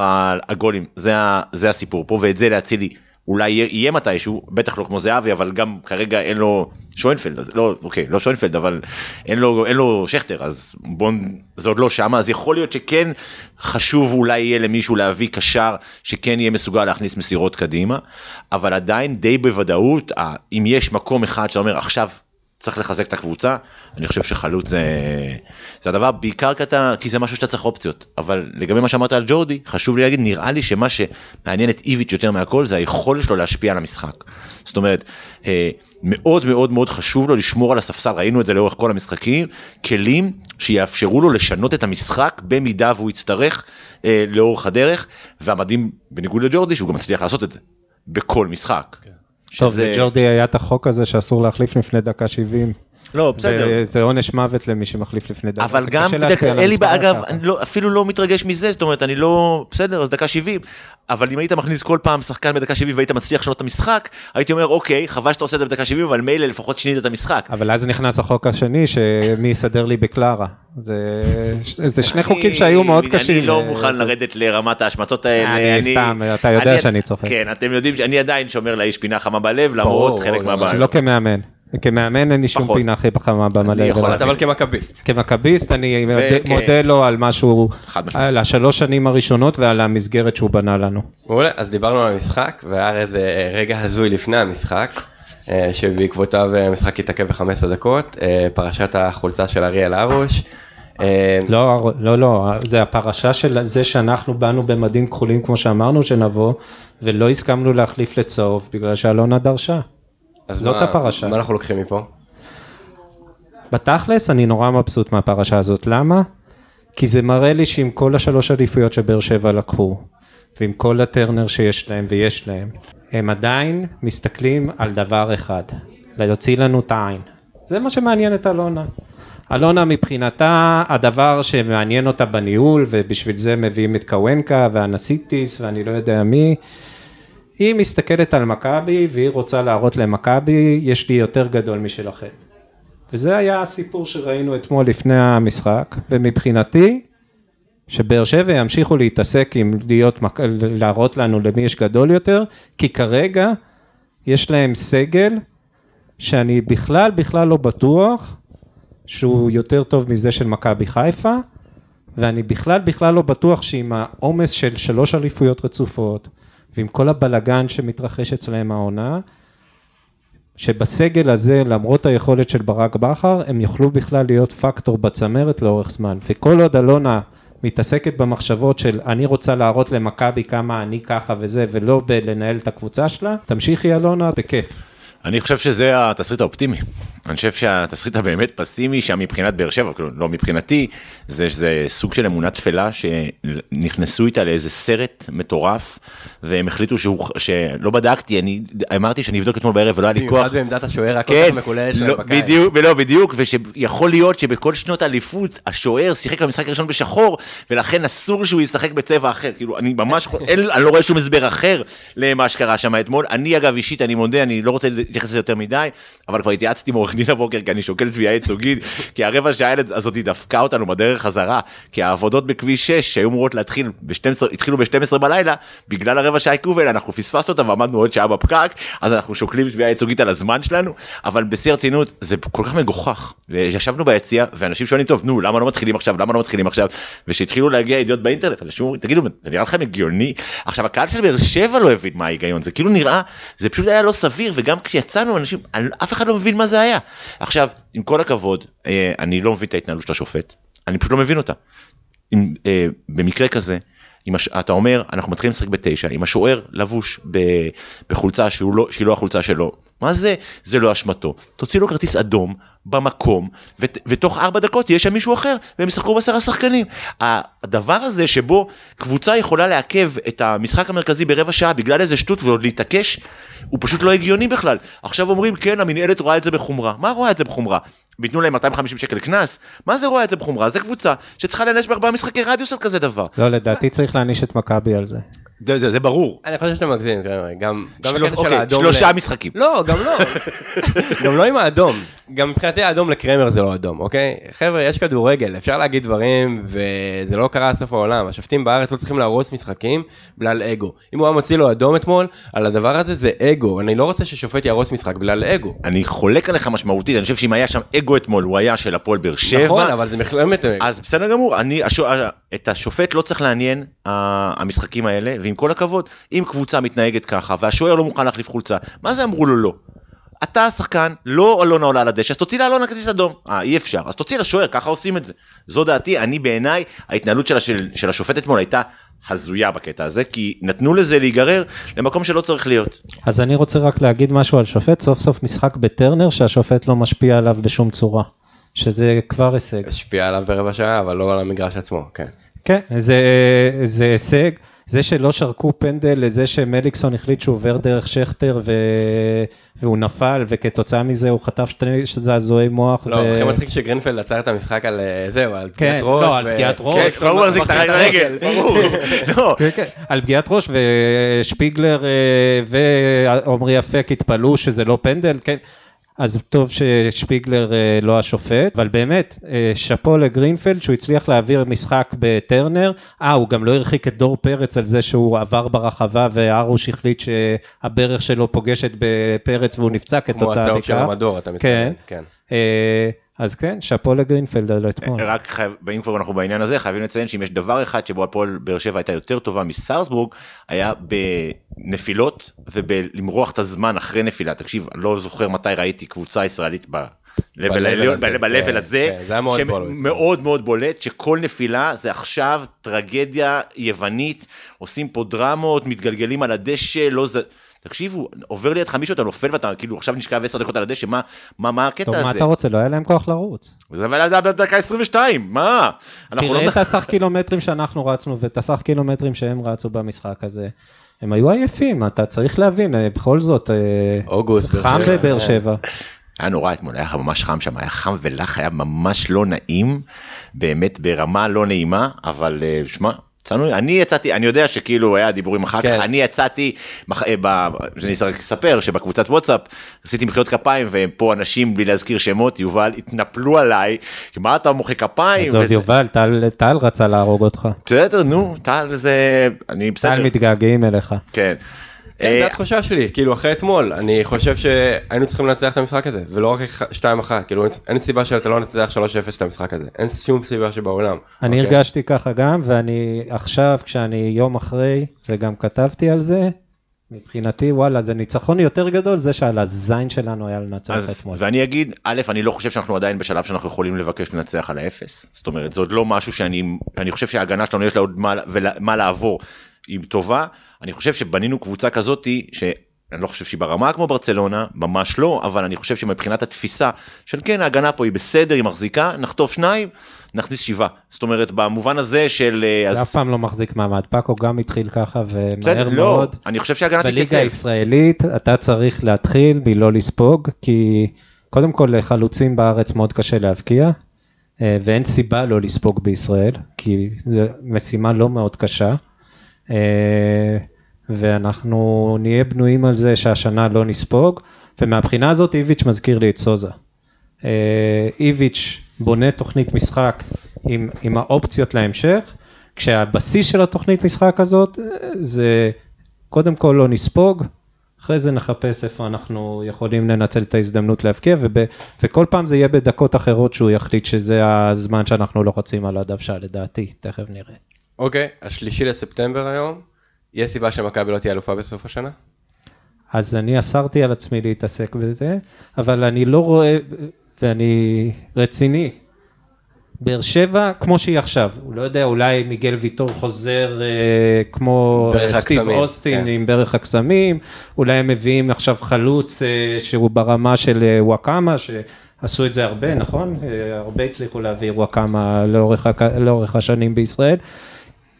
הגולים, זה, זה הסיפור פה, ואת זה להצילי. אולי יהיה, מתישהו, בטח לא כמו זהבי, אבל גם כרגע אין לו שוינפלד, אז לא, אוקיי, לא שוינפלד, אבל אין לו, אין לו שכטר, אז בוא, נ- זה עוד לא שמה, אז יכול להיות שכן חשוב אולי יהיה למישהו להביא קשר שכן יהיה מסוגל להכניס מסירות קדימה, אבל עדיין די בוודאות, אם יש מקום אחד שאתה אומר עכשיו צריך לחזק את הקבוצה, אני חושב שחלוץ זה, זה הדבר, בעיקר כי, אתה, כי זה משהו שאתה צריך אופציות, אבל לגבי מה שאמרת על ג'ורדי, חשוב לי להגיד, נראה לי שמה שמעניין את איביץ' יותר מהכל זה היכולת שלו להשפיע על המשחק. זאת אומרת, אה, מאוד מאוד מאוד חשוב לו לשמור על הספסל, ראינו את זה לאורך כל המשחקים, כלים שיאפשרו לו לשנות את המשחק במידה והוא יצטרך אה, לאורך הדרך, והמדהים בניגוד לג'ורדי שהוא גם מצליח לעשות את זה, בכל משחק. טוב, לג'ורדי היה את החוק הזה שאסור להחליף לפני דקה 70. לא, בסדר. זה עונש מוות למי שמחליף לפני דקה. אבל גם, אין לי המספר בעיה, אגב. אני לא, אפילו לא מתרגש מזה, זאת אומרת, אני לא, בסדר, אז דקה 70, אבל אם היית מכניס כל פעם שחקן בדקה 70 והיית מצליח לשנות את המשחק, הייתי אומר, אוקיי, חבל שאתה עושה את זה בדקה 70, אבל מילא לפחות שינית את המשחק. אבל אז נכנס החוק השני, שמי יסדר לי בקלרה. זה זה שני חוקים שהיו מאוד קשים. אני לא אה, מוכן לרדת לרמת ההשמצות האלה. אני סתם, אתה יודע אני- שאני צוחק. כן, אתם יודעים שאני עדיין שומר לאיש פינה חמה בלב, למרות חלק גם מהבעיות. לא כמאמן. כמאמן אין לי שום. פינה הכי בחמה במלא. יכול ולא- אתה אבל כמכביסט. כמכביסט אני וכ- מודה- לו על משהו. על השלוש שנים הראשונות ועל המסגרת שהוא בנה לנו. מעולה, אז דיברנו על המשחק, והיה איזה רגע הזוי לפני המשחק, אה, שבעקבותיו אה, המשחק התעכב ב-15 דקות, אה, פרשת החולצה של אריאל הרוש. לא, לא, לא, זה הפרשה של זה שאנחנו באנו במדים כחולים כמו שאמרנו שנבוא, ולא הסכמנו להחליף לצהוב בגלל שאלונה דרשה. אז זאת מה- הפרשה. מה אנחנו לוקחים מפה? בתכלס אני נורא מבסוט מהפרשה הזאת, למה? כי זה מראה לי שעם כל השלוש אליפויות שבאר שבע לקחו, ועם כל הטרנר שיש להם ויש להם, הם עדיין מסתכלים על דבר אחד, להוציא לנו את העין. זה מה שמעניין את אלונה. אלונה מבחינתה, הדבר שמעניין אותה בניהול, ובשביל זה מביאים את קוונקה והנסיטיס ואני לא יודע מי, היא מסתכלת על מכבי והיא רוצה להראות למכבי, יש לי יותר גדול משלכם. וזה היה הסיפור שראינו אתמול לפני המשחק, ומבחינתי, שבאר שבע ימשיכו להתעסק עם להיות, להראות לנו למי יש גדול יותר, כי כרגע יש להם סגל שאני בכלל בכלל לא בטוח שהוא יותר טוב מזה של מכבי חיפה, ואני בכלל בכלל לא בטוח שעם העומס של שלוש אליפויות רצופות, ועם כל הבלגן שמתרחש אצלהם העונה, שבסגל הזה, למרות היכולת של ברק בכר, הם יוכלו בכלל להיות פקטור בצמרת לאורך זמן. וכל עוד אלונה מתעסקת במחשבות של אני רוצה להראות למכבי כמה אני ככה וזה, ולא בלנהל את הקבוצה שלה, תמשיכי אלונה, בכיף. אני חושב שזה התסריט האופטימי. אני חושב שהתסריט הבאמת פסימי שם מבחינת באר שבע, כאילו לא מבחינתי, זה שזה סוג של אמונה תפלה שנכנסו איתה לאיזה סרט מטורף והם החליטו שהוא, שלא בדקתי, אני אמרתי שאני אבדוק אתמול בערב ולא היה לי כוח. במיוחד בעמדת השוער הכל כן, כך מקוללת לא, שלהם בקיץ. בדיוק, ולא, בדיוק, ושיכול להיות שבכל שנות האליפות השוער שיחק במשחק הראשון בשחור, ולכן אסור שהוא ישחק בצבע אחר, כאילו אני ממש, *laughs* אין, אני לא רואה שום הסבר אחר למה שקרה שם אתמול, אני אגב אישית, אני מודה, אני לא רוצה להתייחס לזה יותר מדי, אבל כבר התייעצתי עם עורך דין הבוקר, כי אני שוקל תביעה ייצוגית, כי הרבע שעה הזאת דפקה אותנו בדרך חזרה, כי העבודות בכביש 6 שהיו אמורות להתחיל ב-12, התחילו ב-12 בלילה, בגלל הרבע שעה עיכוב האלה אנחנו פספסנו אותה ועמדנו עוד שעה בפקק, אז אנחנו שוקלים תביעה ייצוגית על הזמן שלנו, אבל בשיא הרצינות זה כל כך מגוחך, וישבנו ביציע ואנשים שואלים טוב נו למה לא מתחילים עכשיו? למה לא מתחילים עכשיו, וכשהתחילו להגיע ידיעות באינטרנט אנשים אומרים תגידו זה נראה לכם הגיוני, עכשיו הקהל של באר שבע לא הבין מה כשיצאנו אנשים, אף אחד לא מבין מה זה היה. עכשיו עם כל הכבוד אה, אני לא מבין את ההתנהלות של השופט, אני פשוט לא מבין אותה. אה, במקרה כזה, הש... אתה אומר אנחנו מתחילים לשחק בתשע עם השוער לבוש ב... בחולצה שהוא לא, שהיא לא החולצה שלו מה זה זה לא אשמתו תוציא לו כרטיס אדום במקום, ות- ותוך ארבע דקות יהיה שם מישהו אחר, והם ישחקו בעשרה שחקנים. הדבר הזה שבו קבוצה יכולה לעכב את המשחק המרכזי ברבע שעה בגלל איזה שטות ועוד להתעקש, הוא פשוט לא הגיוני בכלל. עכשיו אומרים, כן, המנהלת רואה את זה בחומרה. מה רואה את זה בחומרה? ויתנו להם 250 שקל קנס? מה זה רואה את זה בחומרה? זה קבוצה שצריכה להיענש בארבעה משחקי רדיוס על כזה דבר. לא, לדעתי צריך להעניש את מכבי על זה. זה, זה, זה ברור. אני חושב שאתה מגזים, חבר'ה, גם גם של... בקטע של אוקיי, האדום. שלושה ל- משחקים. לא, גם לא. *laughs* גם לא עם האדום. גם מבחינתי האדום לקרמר זה לא אדום, אוקיי? חבר'ה, יש כדורגל, אפשר להגיד דברים, וזה לא קרה עד סוף העולם. השופטים בארץ לא צריכים להרוס משחקים בגלל אגו. אם הוא היה מוציא לו אדום אתמול, על הדבר הזה זה אגו. אני לא רוצה ששופט יהרוס משחק בגלל אגו. אני חולק עליך משמעותית, אני חושב שאם היה שם אגו אתמול, הוא היה של הפועל באר שבע. נכון, אבל זה מתאם. אז בסדר גמור, אני, את השופט לא צריך לעניין המשחקים האלה, ועם כל הכבוד, אם קבוצה מתנהגת ככה, והשוער לא מוכן להחליף חולצה, מה זה אמרו לו לא? אתה השחקן, לא אלונה עולה על הדשא, אז תוציא לאלונה כרטיס אדום. אה, אי אפשר. אז תוציא לשוער, ככה עושים את זה. זו דעתי, אני בעיניי, ההתנהלות שלה, של, של השופט אתמול הייתה הזויה בקטע הזה, כי נתנו לזה להיגרר למקום שלא צריך להיות. אז אני רוצה רק להגיד משהו על שופט, סוף סוף משחק בטרנר שהשופט לא משפיע עליו בשום צורה, שזה כבר הישג. השפיע עליו ברבע שעה, אבל לא על המגרש עצמו, כן. כן, זה, זה הישג, זה שלא שרקו פנדל לזה שמליקסון החליט שהוא עובר דרך שכטר ו... והוא נפל וכתוצאה מזה הוא חטף שתי זעזועי מוח. לא, הכי מצחיק שגרינפלד עצר את המשחק על אה, זהו, על כן, פגיעת ראש. לא, על ו- פגיעת ראש. כן, כבר הוא מחזיק את הרגל, ברור. *laughs* לא, כן, כן, על פגיעת ראש ושפיגלר אה, ועמרי אפק התפלאו שזה לא פנדל, כן. אז טוב ששפיגלר אה, לא השופט, אבל באמת, אה, שאפו לגרינפלד שהוא הצליח להעביר משחק בטרנר. אה, הוא גם לא הרחיק את דור פרץ על זה שהוא עבר ברחבה וארוש החליט שהברך שלו פוגשת בפרץ והוא נפצע כמו כתוצאה הצהוב של מכך. המדור, אתה כן. מתכוון. כן. אה, אז כן, שאפו לגרינפלד על אתמול. רק חייב, אם כבר אנחנו בעניין הזה, חייבים לציין שאם יש דבר אחד שבו הפועל באר שבע הייתה יותר טובה מסרסבורג, היה בנפילות ובלמרוח את הזמן אחרי נפילה. תקשיב, אני לא זוכר מתי ראיתי קבוצה ישראלית ב... ב-level הזה, כן, הזה, כן, זה היה מאוד בולט. מאוד מאוד בולט, שכל נפילה זה עכשיו טרגדיה יוונית, עושים פה דרמות, מתגלגלים על הדשא, לא זה... תקשיבו, עובר לידך מישהו, אתה נופל ואתה כאילו עכשיו נשכב 10 דקות על הדשא, מה, מה, מה הקטע טוב, הזה? מה אתה רוצה? לא היה להם כוח לרוץ. זה היה בדקה 22, מה? אנחנו לא... תראה את הסך קילומטרים שאנחנו רצנו ואת הסך קילומטרים שהם רצו במשחק הזה. הם היו עייפים, אתה צריך להבין, אה, בכל זאת, אה, אוגוסט, חם בבאר. שבע. היה נורא אתמול, היה ממש חם שם, היה חם ולח, היה ממש לא נעים, באמת ברמה לא נעימה, אבל אה, שמע, יצאנו, אני יצאתי, אני יודע שכאילו היה דיבורים אחר כך, כן. אני יצאתי, מח- אה, ב- אני רק אספר שבקבוצת וואטסאפ עשיתי מחיאות כפיים ופה אנשים בלי להזכיר שמות, יובל, התנפלו עליי, מה אתה מוחא כפיים? עזוב וזה- יובל, טל- טל רצה להרוג אותך. בסדר, נו, טל זה, אני בסדר, טל מתגעגעים אליך. כן. כן, אה, זו התחושה שלי, כאילו אחרי אתמול, אני חושב שהיינו צריכים לנצח את המשחק הזה, ולא רק 2-1, כאילו אין- אין סיבה שאתה לא נצח 3-0 את המשחק הזה, אין שום סיבה שבעולם. אני אוקיי? הרגשתי ככה גם, ואני עכשיו, כשאני יום אחרי, וגם כתבתי על זה, מבחינתי, וואלה, זה ניצחון יותר גדול, זה שעל הזין שלנו היה לנצח אז, אתמול. ואני אגיד, א', אני לא חושב שאנחנו עדיין בשלב שאנחנו יכולים לבקש לנצח על האפס. זאת אומרת, זה עוד לא משהו שאני, אני חושב שההגנה שלנו יש לה עוד מה, ולה- מה לעבור. היא טובה, אני חושב שבנינו קבוצה כזאתי, שאני לא חושב שהיא ברמה כמו ברצלונה, ממש לא, אבל אני חושב שמבחינת התפיסה של כן, ההגנה פה היא בסדר, היא מחזיקה, נחטוף שניים, נכניס שבעה. זאת אומרת, במובן הזה של... אה, זה אז- אף פעם לא מחזיק מעמד, פאקו גם התחיל ככה, בסדר, ומהר לא, מאוד. אני חושב שההגנה בליגה תתייצב. הישראלית אתה צריך להתחיל מלא לספוג, כי קודם כל לחלוצים בארץ מאוד קשה להבקיע, אה, ואין סיבה לא לספוג בישראל, כי זו משימה לא מאוד קשה. אה, ואנחנו נהיה בנויים על זה שהשנה לא נספוג, ומהבחינה הזאת איביץ' מזכיר לי את סוזה. אה, איביץ' בונה תוכנית משחק עם, עם האופציות להמשך, כשהבסיס של התוכנית משחק הזאת אה, זה קודם כל לא נספוג, אחרי זה נחפש איפה אנחנו יכולים לנצל את ההזדמנות להבקיע, וב, וכל פעם זה יהיה בדקות אחרות שהוא יחליט שזה הזמן שאנחנו לוחצים על הדוושה לדעתי, תכף נראה. אוקיי, השלישי לספטמבר היום, יש סיבה שמכבי לא תהיה אלופה בסוף השנה? אז אני אסרתי על עצמי להתעסק בזה, אבל אני לא רואה, ואני רציני. באר שבע, כמו שהיא עכשיו, הוא לא יודע, אולי מיגל ויטור חוזר אה, כמו אה, סטיב הקסמים, אוסטין כן. עם ברך הקסמים, אולי הם מביאים עכשיו חלוץ אה, שהוא ברמה של אה, וואקמה, עשו את זה הרבה, נכון? אה, הרבה הצליחו להביא וואקמה לאורך, לאורך השנים בישראל.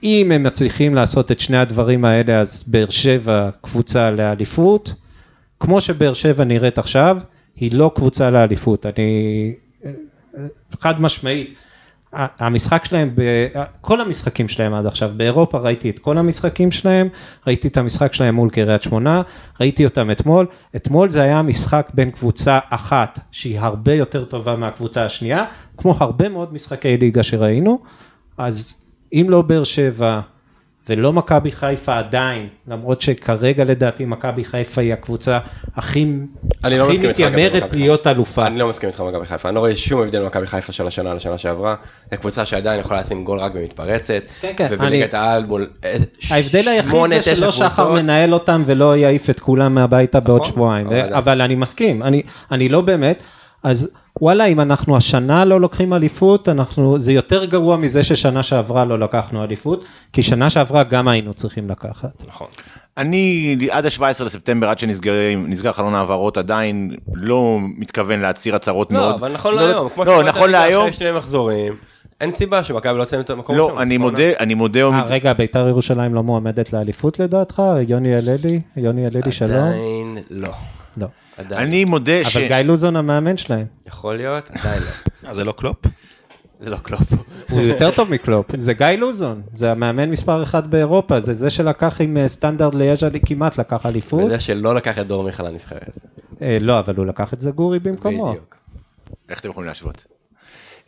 אם הם מצליחים לעשות את שני הדברים האלה, אז באר שבע קבוצה לאליפות. כמו שבאר שבע נראית עכשיו, היא לא קבוצה לאליפות. אני חד משמעית. ה- המשחק שלהם, ב- כל המשחקים שלהם עד עכשיו, באירופה ראיתי את כל המשחקים שלהם, ראיתי את המשחק שלהם מול קריית שמונה, ראיתי אותם אתמול, אתמול זה היה משחק בין קבוצה אחת שהיא הרבה יותר טובה מהקבוצה השנייה, כמו הרבה מאוד משחקי ליגה שראינו, אז אם לא באר שבע ולא מכבי חיפה עדיין, למרות שכרגע לדעתי מכבי חיפה היא הקבוצה הכי, לא הכי לגבי מתיימרת מכבי להיות אלופה. אני לא מסכים איתך במכבי חיפה, אני לא רואה שום הבדל במכבי חיפה של השנה לשנה שעברה. זו קבוצה שעדיין יכולה לשים גול רק במתפרצת. כן, כן, ובליגת העל מול אה, ההבדל היחיד זה שלא שחר. מנהל אותם ולא יעיף את כולם מהביתה בעוד נכון, שבועיים, אבל- אני מסכים, אני לא באמת, אז וואלה אם אנחנו השנה לא לוקחים אליפות, אנחנו, זה יותר גרוע מזה ששנה שעברה לא לקחנו אליפות, כי שנה שעברה גם היינו צריכים לקחת. נכון. אני עד ה-17 לספטמבר, עד שנסגר חלון העברות, עדיין לא מתכוון להצהיר הצהרות מאוד. לא, אבל נכון לא- להיום, כמו לא, שאמרת נכון להיום, אחרי שני מחזורים, אין סיבה שמכבי לא תסיים את המקום לא, אני נכון? מודה, אני מודה, אה, רגע, ביתר ירושלים לא מועמדת לאליפות לדעתך? יוני יללי? יוני יללי שלום? עדיין לא. לא. עדיין. אני מודה ש... אבל גיא לוזון המאמן שלהם, יכול להיות, עדיין לא. *laughs* אה, זה לא קלופ? זה לא קלופ. *laughs* הוא יותר טוב מקלופ, זה גיא לוזון, זה המאמן מספר אחת באירופה, זה זה שלקח עם אה, סטנדרד ליאז' כמעט לקח אליפות. וזה שלא לקח את דור מיכה לנבחרת. אה, לא, אבל הוא לקח את זגורי במקומו. בדיוק. איך אתם יכולים להשוות?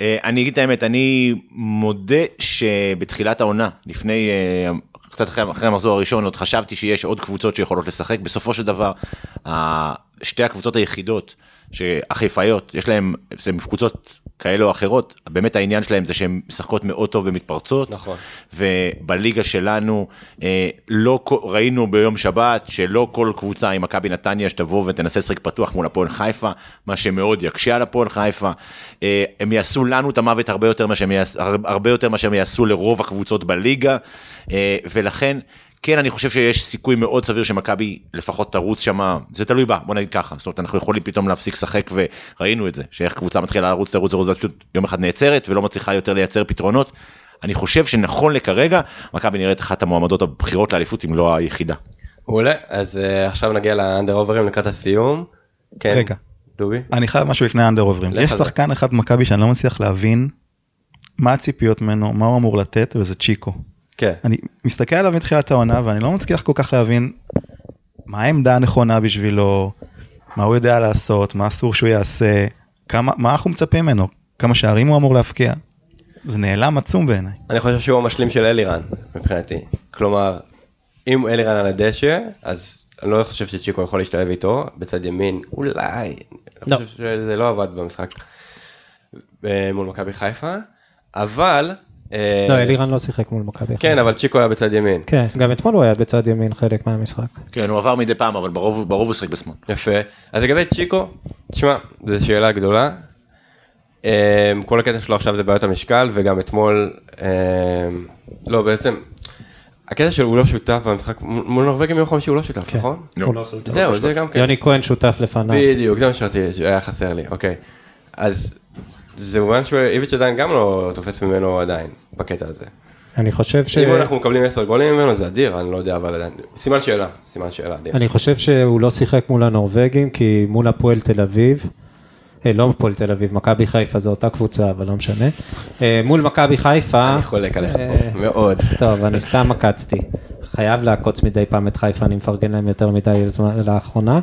אה, אני אגיד את האמת, אני מודה שבתחילת העונה, לפני, אה, קצת אחרי, אחרי המחזור הראשון, עוד חשבתי שיש עוד קבוצות שיכולות לשחק. בסופו של דבר, שתי הקבוצות היחידות, החיפאיות, יש להן, זה קבוצות כאלה או אחרות, באמת העניין שלהם זה שהן משחקות מאוד טוב במתפרצות. נכון. ובליגה שלנו אה, לא ראינו ביום שבת שלא כל קבוצה עם מכבי נתניה שתבוא ותנסה לשחק פתוח מול הפועל חיפה, מה שמאוד יקשה על הפועל חיפה. אה, הם יעשו לנו את המוות הרבה יותר מאשר הם יעשו לרוב הקבוצות בליגה, אה, ולכן. כן, אני חושב שיש סיכוי מאוד סביר שמכבי לפחות תרוץ שמה, זה תלוי בה, בוא נגיד ככה, זאת אומרת אנחנו יכולים פתאום להפסיק לשחק וראינו את זה, שאיך קבוצה מתחילה לרוץ, תרוץ, תרוץ, פשוט יום אחד נעצרת ולא מצליחה יותר לייצר פתרונות. אני חושב שנכון לכרגע, מכבי נראית אחת המועמדות הבכירות לאליפות אם לא היחידה. מעולה, אז אה, עכשיו נגיע לאנדר אוברים לקראת הסיום. כן, רגע. דובי? אני חייב משהו לפני האנדר עוברים. לך יש זה. שחקן אחד במכבי שאני לא מצליח להבין מה הציפיות ממנו, מה הוא אמור לתת, וזה צ'יקו. כן. אני מסתכל עליו מתחילת העונה ואני לא מצליח כל כך להבין מה העמדה הנכונה בשבילו, מה הוא יודע לעשות, מה אסור שהוא יעשה, כמה, מה אנחנו מצפים ממנו, כמה שערים הוא אמור להבקיע. זה נעלם עצום בעיניי. אני חושב שהוא המשלים של אלירן, מבחינתי. כלומר, אם אלירן על הדשא, אז אני לא חושב שצ'יקו יכול להשתלב איתו, בצד ימין, אולי. לא. אני חושב שזה לא עבד במשחק אה, מול מכבי חיפה, אבל... אה, לא, אלירן לא שיחק מול מכבי. חיפה. כן, אבל צ'יקו היה בצד ימין. כן, גם אתמול הוא היה בצד ימין חלק מהמשחק. כן, הוא עבר מדי פעם, אבל ברוב, הוא שיחק בשמאל. יפה. אז לגבי צ'יקו, תשמע, זו שאלה גדולה. אמ, כל הקטע שלו עכשיו זה בעיות המשקל, וגם אתמול, אמ, לא בעצם, הקטע שלו הוא לא שותף במשחק, מול נורבגים ביום חמישי הוא לא שותף, כן. נכון? לא. הוא לא סולטן. זהו, זה גם כן. יוני כהן שותף לפניו. בדיוק, זה מה שרציתי, שהיה חסר לי, אוקיי. אז זה מובן שאיביץ' עדיין גם לא תופס ממנו עדיין, בקטע הזה. אני חושב ש... אם אנחנו מקבלים 10 גולים ממנו זה אדיר, אני לא יודע, אבל עדיין, סימן שאלה, סימן שאלה אדיר. אני חושב שהוא לא שיחק מול הנורבגים, כי מול הפועל תל אביב, אה, לא הפועל תל אביב, מכבי חיפה זו אותה קבוצה, אבל לא משנה. אה, מול מכבי חיפה... אני חולק עליך אה, פה, מאוד. טוב, אני סתם עקצתי. חייב לעקוץ מדי פעם את חיפה, אני מפרגן להם יותר מדי זמן- לאחרונה.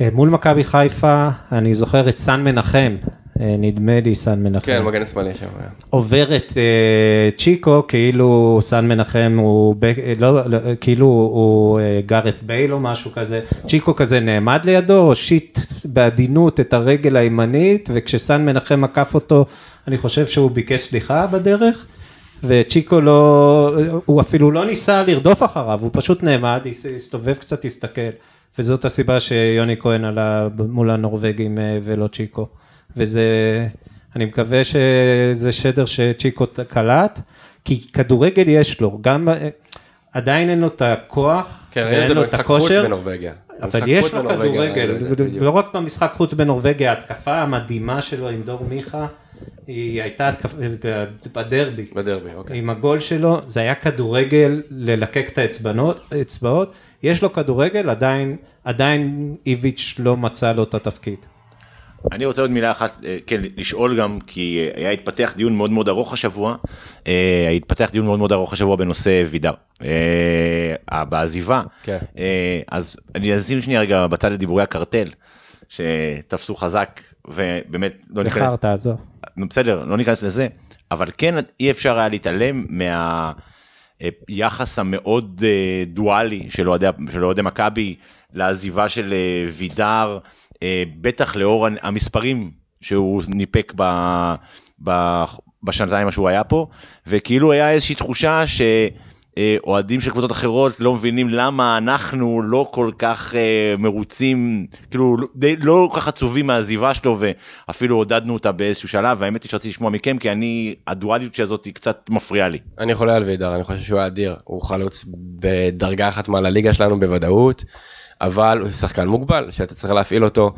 אה, מול מכבי חיפה, אני זוכר את סן מנחם, נדמה לי סן מנחם. כן, מגן שמאלי שם. היה. עובר את אה, צ'יקו כאילו סן מנחם הוא ב- אה, לא, לא, כאילו הוא אה, גארט בייל או משהו כזה, צ'יקו כזה נעמד לידו, הושיט בעדינות את הרגל הימנית וכשסן מנחם עקף אותו אני חושב שהוא ביקש סליחה בדרך וצ'יקו לא, הוא אפילו לא ניסה לרדוף אחריו, הוא פשוט נעמד, הס- הסתובב קצת, הסתכל וזאת הסיבה שיוני כהן עלה מול הנורבגים אה, ולא צ'יקו וזה, אני מקווה שזה שדר שצ'יקו קלט, כי כדורגל יש לו, גם, עדיין אין לו את הכוח, כן, ואין לו את הכושר. אבל יש לו כדורגל. לא רק במשחק חוץ בנורבגיה, ההתקפה המדהימה שלו עם דור מיכה, היא הייתה התקפ- בדרבי. בדרבי, אוקיי. עם הגול שלו, זה היה כדורגל ללקק את האצבעות. יש לו כדורגל, עדיין, עדיין איביץ' לא מצא לו את התפקיד. אני רוצה עוד מילה אחת, אה, כן, לשאול גם, כי אה, היה התפתח דיון מאוד מאוד ארוך השבוע, אה, התפתח דיון מאוד מאוד ארוך השבוע בנושא וידר. בעזיבה, כן. אה, אז אני אשים שנייה רגע בצד לדיבורי הקרטל, שתפסו חזק, ובאמת לא ניכנס, בחרת, עזוב. נו, בסדר, לא ניכנס לזה, אבל כן אי אפשר היה להתעלם מהיחס המאוד אה, דואלי של אוהדי מכבי לעזיבה של וידר, בטח לאור המספרים שהוא ניפק ב, ב, בשנתיים שהוא היה פה, וכאילו היה איזושהי תחושה ש... אה, אוהדים של קבוצות אחרות לא מבינים למה אנחנו לא כל כך אה, מרוצים, כאילו די, לא כל כך עצובים מהעזיבה שלו ואפילו עודדנו אותה באיזשהו שלב והאמת היא שרציתי לשמוע מכם כי אני, הדואליות הזאת היא קצת מפריעה לי. אני חולה על וידר, אני חושב שהוא אדיר, הוא חלוץ בדרגה אחת מעל הליגה שלנו בוודאות, אבל הוא שחקן מוגבל, שאתה צריך להפעיל אותו,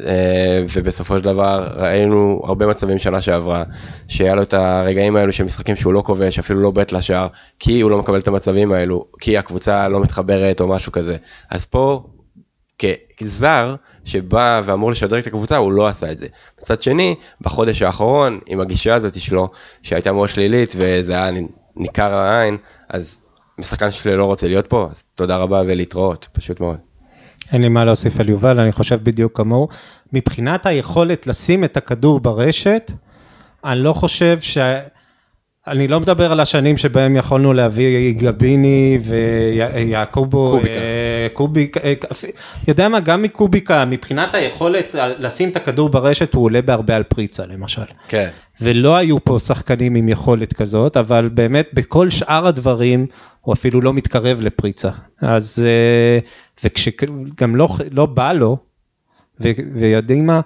אה, ובסופו של דבר ראינו הרבה מצבים שנה שעברה, שהיה לו את הרגעים האלו של משחקים שהוא לא כובש, אפילו לא בית לשער, כי הוא לא מקבל את המצבים האלו, כי הקבוצה לא מתחברת או משהו כזה. אז פה, כזר שבא ואמור לשדרג את הקבוצה, הוא לא עשה את זה. מצד שני, בחודש האחרון, עם הגישה הזאת שלו, שהייתה מאוד שלילית וזה היה ניכר העין, אז משחקן שלי לא רוצה להיות פה, אז תודה רבה ולהתראות, פשוט מאוד. אין לי מה להוסיף על יובל, אני חושב בדיוק כמוהו. מבחינת היכולת לשים את הכדור ברשת, אני לא חושב ש... אני לא מדבר על השנים שבהם יכולנו להביא גביני ויעקובו, קוביקה. אה, קוביק, אה, יודע מה, גם מקוביקה, מבחינת היכולת לשים את הכדור ברשת, הוא עולה בהרבה על פריצה למשל. כן. ולא היו פה שחקנים עם יכולת כזאת, אבל באמת בכל שאר הדברים הוא אפילו לא מתקרב לפריצה. אז, אה, וכשגם לא, לא בא לו, ו, ויודעים מה,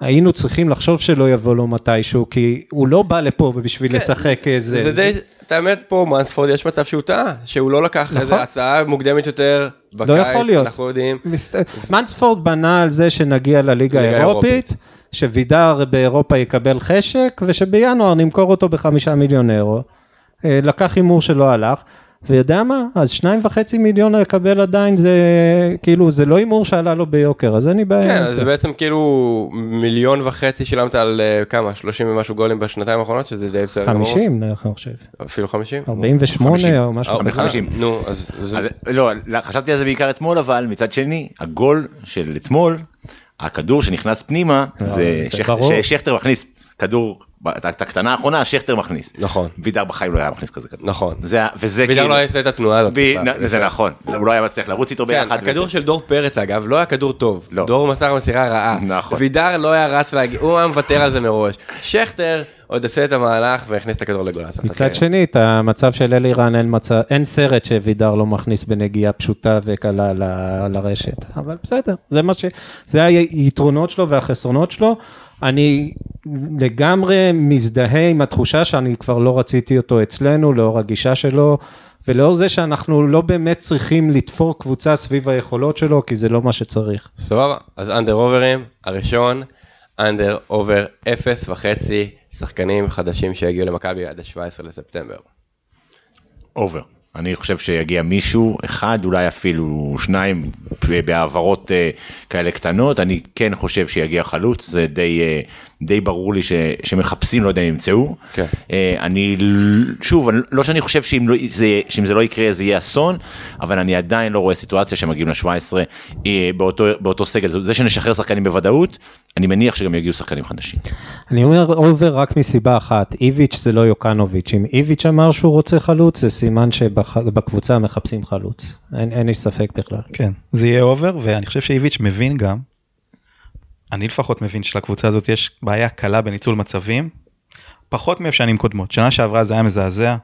היינו צריכים לחשוב שלא יבוא לו מתישהו, כי הוא לא בא לפה בשביל לשחק איזה... כן, זה די, את האמת פה מנספורד יש מצב שהוא טעה, שהוא לא לקח נכון. איזה הצעה מוקדמת יותר בקיץ, לא יכול להיות. אנחנו יודעים. מס- מנספורד בנה על זה שנגיע לליגה ליגה האירופית, שווידר באירופה יקבל חשק, ושבינואר נמכור אותו בחמישה מיליון אירו. אה, לקח הימור שלא הלך, ויודע מה, אז שניים וחצי מיליון לקבל עדיין זה, כאילו, זה לא הימור שעלה לו ביוקר, אז אין לי בעיה כן, זה. בעצם כאילו מיליון וחצי שילמת על אה, כמה? 30 ומשהו גולים בשנתיים האחרונות, שזה די בסדר גמור. 50, אני חושב. אפילו 50? 48 50. או משהו אה, כזה. 50. נו, אז לא, לא, חשבתי על זה בעיקר אתמול אבל מצד שני הגול של אתמול הכדור שנכנס פנימה לא, זה זה שכ- ברור. ששכטר מכניס כדור את הקטנה האחרונה שכטר מכניס נכון, וידר בחיים לא היה מכניס כזה כדור נכון. זה וזה וידר כאילו לא יעשה את התנועה הזאת. זה נכון זה- הוא לא היה מצליח לרוץ איתו כן, ביחד. הכדור של דור פרץ אגב לא היה כדור טוב, לא. דור מסר מסירה רעה, נכון. וידר לא היה רץ להגיע, הוא היה מוותר על זה מראש, שכטר עוד עשה את המהלך והכניס את הכדור לגול. אז מצד. שני, את המצב של אלירן, אין, מצב, אין סרט שווידר לא מכניס בנגיעה פשוטה וקלה ל- לרשת, אבל בסדר, זה מה ש... זה היתרונות שלו והחסרונות שלו. אני לגמרי מזדהה עם התחושה שאני כבר לא רציתי אותו אצלנו, לאור הגישה שלו, ולאור זה שאנחנו לא באמת צריכים לתפור קבוצה סביב היכולות שלו, כי זה לא מה שצריך. סבבה, אז under over־ים, הראשון, under over אפס וחצי שחקנים חדשים שהגיעו למכבי עד ה-17 לספטמבר. over. אני חושב שיגיע מישהו, אחד, אולי אפילו שניים, בהעברות אה, כאלה קטנות. אני כן חושב שיגיע חלוץ, זה די, אה, די ברור לי ש, שמחפשים, לא יודע אם ימצאו. כן. אה, אני, שוב, אני- לא שאני חושב שאם, לא, זה, שאם זה לא יקרה זה יהיה אסון, אבל אני עדיין לא רואה סיטואציה שמגיעים ל-17 אה, באותו, באותו סגל. זה שנשחרר שחקנים בוודאות, אני מניח שגם יגיעו שחקנים חדשים. אני אומר אובר רק מסיבה אחת, איביץ' זה לא יוקנוביץ', אם איביץ' אמר שהוא רוצה חלוץ, זה סימן שבקבוצה מחפשים חלוץ, אין, אין לי ספק בכלל. כן, זה יהיה אובר, ואני חושב שאיביץ' מבין גם, אני לפחות מבין שלקבוצה הזאת יש בעיה קלה בניצול מצבים, פחות מאיפה שנים קודמות. שנה שעברה זה היה מזעזע,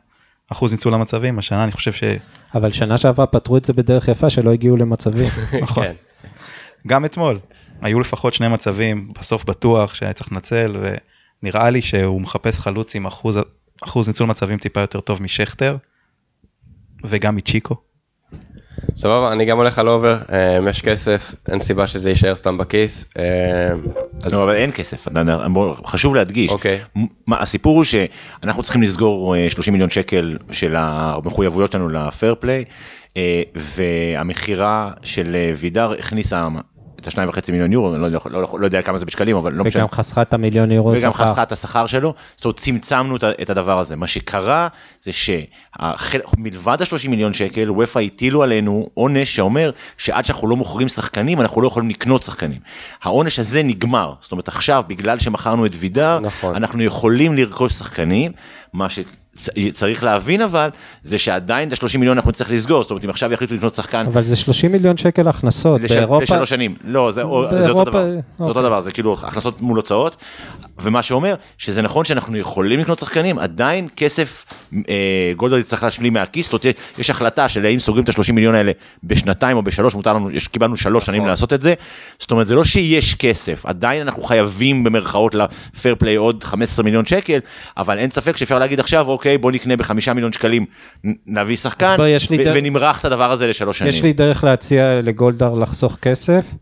אחוז ניצול המצבים, השנה אני חושב אבל שנה שעברה פתרו את זה בדרך יפה שלא הגיעו למצבים. *laughs* נכון. כן. שגם אתמול היו לפחות שני מצבים, בסוף בטוח שהיה צריך לנצל, ונראה לי שהוא מחפש חלוץ עם אחוז, אחוז ניצול מצבים טיפה יותר טוב משכטר. וגם מצ'יקו. סבבה, אני גם הולך על over, אה, אם יש כסף, אין סיבה שזה יישאר סתם בכיס. אה, אז לא, אבל אין כסף, חשוב להדגיש. אוקיי. מה, הסיפור הוא שאנחנו צריכים לסגור אה, 30 מיליון שקל של המחויבויות שלנו ל fair play, אה, והמכירה של אה, וידר הכניסה את השניים וחצי מיליון יורו, אני לא, לא, לא, לא יודע כמה זה בשקלים, אבל לא משנה. וגם חסכה את המיליון יורו וגם שכר. חסכה את השכר שלו, זאת אומרת צמצמנו את הדבר הזה. מה שקרה זה שמלבד ה-30 מיליון שקל, וופא הטילו עלינו עונש שאומר שעד שאנחנו לא מוכרים שחקנים, אנחנו לא יכולים לקנות שחקנים. העונש הזה נגמר, זאת אומרת עכשיו בגלל שמכרנו את וידר, נכון. אנחנו יכולים לרכוש שחקנים, מה שצריך להבין אבל, זה שעדיין את ה-30 מיליון אנחנו נצטרך לסגור, זאת אומרת אם עכשיו יחליטו לקנות שחקן אבל זה 30 מיליון שקל הכנסות, לשל- באירופה, לשלוש שנים, לא, זה, או- זה באירופה, אותו דבר, זה אותו אוקיי. דבר, זה כאילו הכנסות מול הוצאות, ומה שאומר שזה נכון שאנחנו יכולים לקנות שחקנים, עדיין כסף אה, גולדרד יצטרך להשלים מהכיס, זאת אומרת יש החלטה של האם סוגרים את ה-30 מיליון האלה בשנתיים או בשלוש, מותר לנו, יש, קיבלנו שלוש שנים נכון. לעשות את זה, זאת אומרת זה לא שיש כסף, עדיין אנחנו חייבים במרכאות לפייר פליי עוד 15 מיליון שקל, אבל אין ספק שאפשר להגיד עכשיו אוקיי בוא נקנה בחמישה מיליון שקלים, נביא שחקן, ו- דרך- ונמרח את הדבר הזה לשלוש שנים. יש לי דרך להציע לגולדהר לחסוך כסף,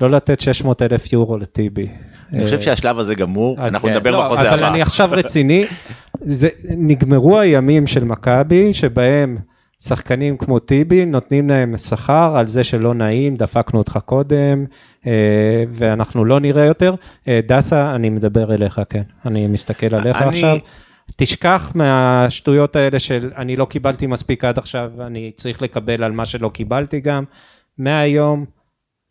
לא לתת 600 אלף יורו לטיבי. אני חושב שהשלב הזה גמור, אנחנו כן. נדבר לא, בחוזה הבא. אבל אני עכשיו רציני, זה, נגמרו הימים של מכבי שבהם שחקנים כמו טיבי נותנים להם שכר על זה שלא נעים, דפקנו אותך קודם אה, ואנחנו לא נראה יותר. אה, דסה, אני מדבר אליך, כן, אני מסתכל עליך אני- עכשיו. תשכח מהשטויות האלה של אני לא קיבלתי מספיק עד עכשיו, אני צריך לקבל על מה שלא קיבלתי גם. מהיום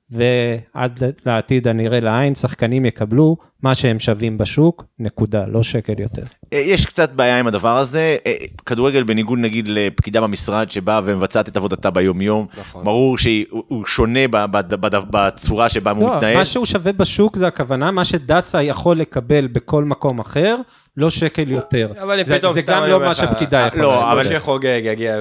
ועד לעתיד הנראה לעין, שחקנים יקבלו מה שהם שווים בשוק, נקודה, לא שקל יותר. אה, יש קצת בעיה עם הדבר הזה, אה, כדורגל בניגוד נגיד לפקידה במשרד שבאה ומבצעת את עבודתה ביום יום, נכון. ברור שהוא שונה ב- ב- ב- בצורה שבה הוא לא, מתנהל. מה שהוא שווה בשוק זה הכוונה, מה שדסה יכול לקבל בכל מקום אחר, לא שקל יותר. אבל זה, פתאום זה גם אני לא מה שפקידה אה, יכולה. לא. אבל שחוגג יגיע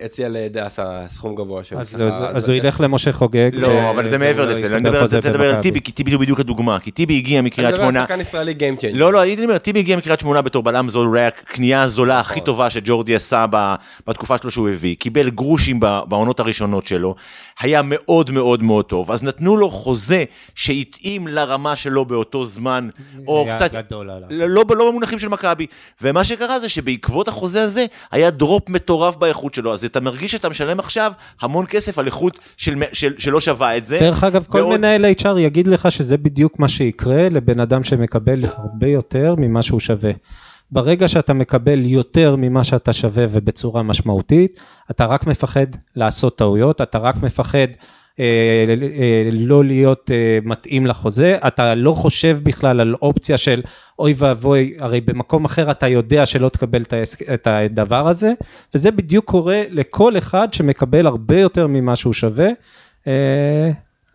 ויציע לדסה סכום גבוה של אז, שכר, אז, אז הוא ילך למשה חוגג. לא, ו- אבל זה מעבר לזה, אני מדבר- חוזה רוצה לדבר על. טיבי, כי טיבי הוא בדיוק הדוגמה, כי טיבי הגיע אני מקריית מדבר על שמונה, שחקן ישראלי Changer. לא, לא, הייתי אומר, טיבי הגיע מקריית שמונה בתור בלם זול, אולי הקנייה הזולה הכי טובה שג'ורדי עשה בתקופה שלו שהוא הביא, קיבל גרושים בעונות הראשונות שלו, היה מאוד מאוד מאוד טוב, אז נתנו לו חוזה שהתאים לרמה שלו באותו זמן, או היה קצת, גדול עליו. לא, לא, לא במונחים של מכבי, ומה שקרה זה שבעקבות החוזה הזה היה דרופ מטורף באיכות שלו, אז אתה מרגיש שאתה משלם עכשיו המון כסף על איכות של, של, שלא שווה את זה. דרך אגב, כל ועוד- מנהל HR יגיד לך שזה בדיוק מה שיקרה לבן אדם שמקבל הרבה יותר ממה שהוא שווה. ברגע שאתה מקבל יותר ממה שאתה שווה ובצורה משמעותית, אתה רק מפחד לעשות טעויות, אתה רק מפחד אה, אה, לא להיות אה, מתאים לחוזה, אתה לא חושב בכלל על אופציה של אוי ואבוי, הרי במקום אחר אתה יודע שלא תקבל את הדבר הזה, וזה בדיוק קורה לכל אחד שמקבל הרבה יותר ממה שהוא שווה.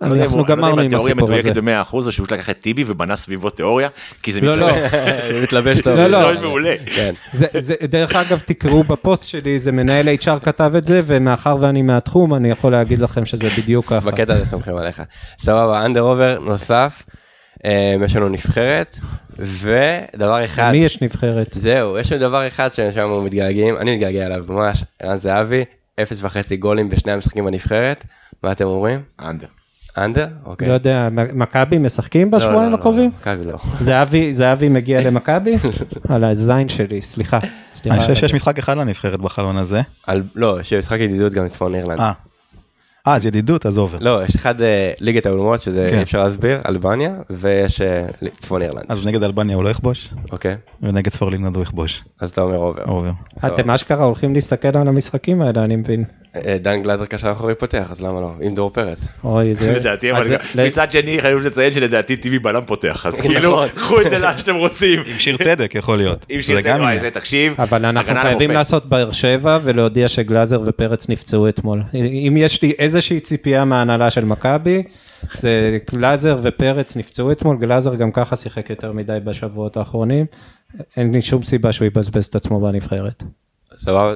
אני לא אנחנו לא יודע גמרנו אם עם התיאוריה הסיפור הזה. מדויקת ב-100% או שהוא לקח את טיבי ובנה סביבו תיאוריה, כי זה לא, לא, מתלבש *laughs* טוב. לא, לא. מעולה. כן. זה, זה, דרך אגב, תקראו בפוסט שלי, זה מנהל HR כתב את זה, ומאחר ואני מהתחום, אני יכול להגיד לכם שזה בדיוק ככה. בקטע הזה סומכים עליך. סבבה, אנדר עובר נוסף, אה, יש לנו נבחרת, ודבר אחד, מי יש נבחרת? זהו, יש לנו דבר אחד ששם מתגעגעים, אני מתגעגע אליו ממש, ערן זהבי, אפס וחצי גולים בשני המשחקים בנבחרת, מה אתם אומרים? אנדר. אנדר? אוקיי. לא יודע, מכבי משחקים לא, לא, בשבועיים לא, הקרובים? מכבי לא. *laughs* זהבי מגיע *laughs* למכבי? על הזין שלי, סליחה. אני חושב שיש משחק אחד לנבחרת בחלון הזה. לא, יש משחק ידידות גם לצפון אירלנד. אה, אז ידידות, אז עובר. לא, יש אחד אה, ליגת האולמות שזה כן. אי אפשר להסביר, אלבניה, ויש אה, צפון אירלנד. אז נגד אלבניה הוא לא יכבוש, אוקיי, ונגד ספרלינגרד הוא יכבוש. אז אתה אומר עובר. עובר. אתם אשכרה הולכים להסתכל על המשחקים האלה, אני מבין. אה, דן גלזר קשר אחורי פותח, אז למה לא? עם דור פרץ. אוי, זה... לדעתי, אבל מצד שני חייבים לציין שלדעתי טיבי בלם פותח, אז כאילו, קחו את זה לאן שאתם רוצים. עם שיר צדק יכול להיות. זה שירצה, גם וואי. זה תקשיב, אבל אנחנו הגנה חייבים. לעשות באר שבע ולהודיע שגלאזר ופרץ נפצעו אתמול. אם יש לי איזושהי ציפייה מההנהלה של מכבי, זה גלאזר ופרץ נפצעו אתמול, גלאזר גם ככה שיחק יותר מדי בשבועות האחרונים. אין לי שום סיבה שהוא יבזבז את עצמו בנבחרת. סבבה?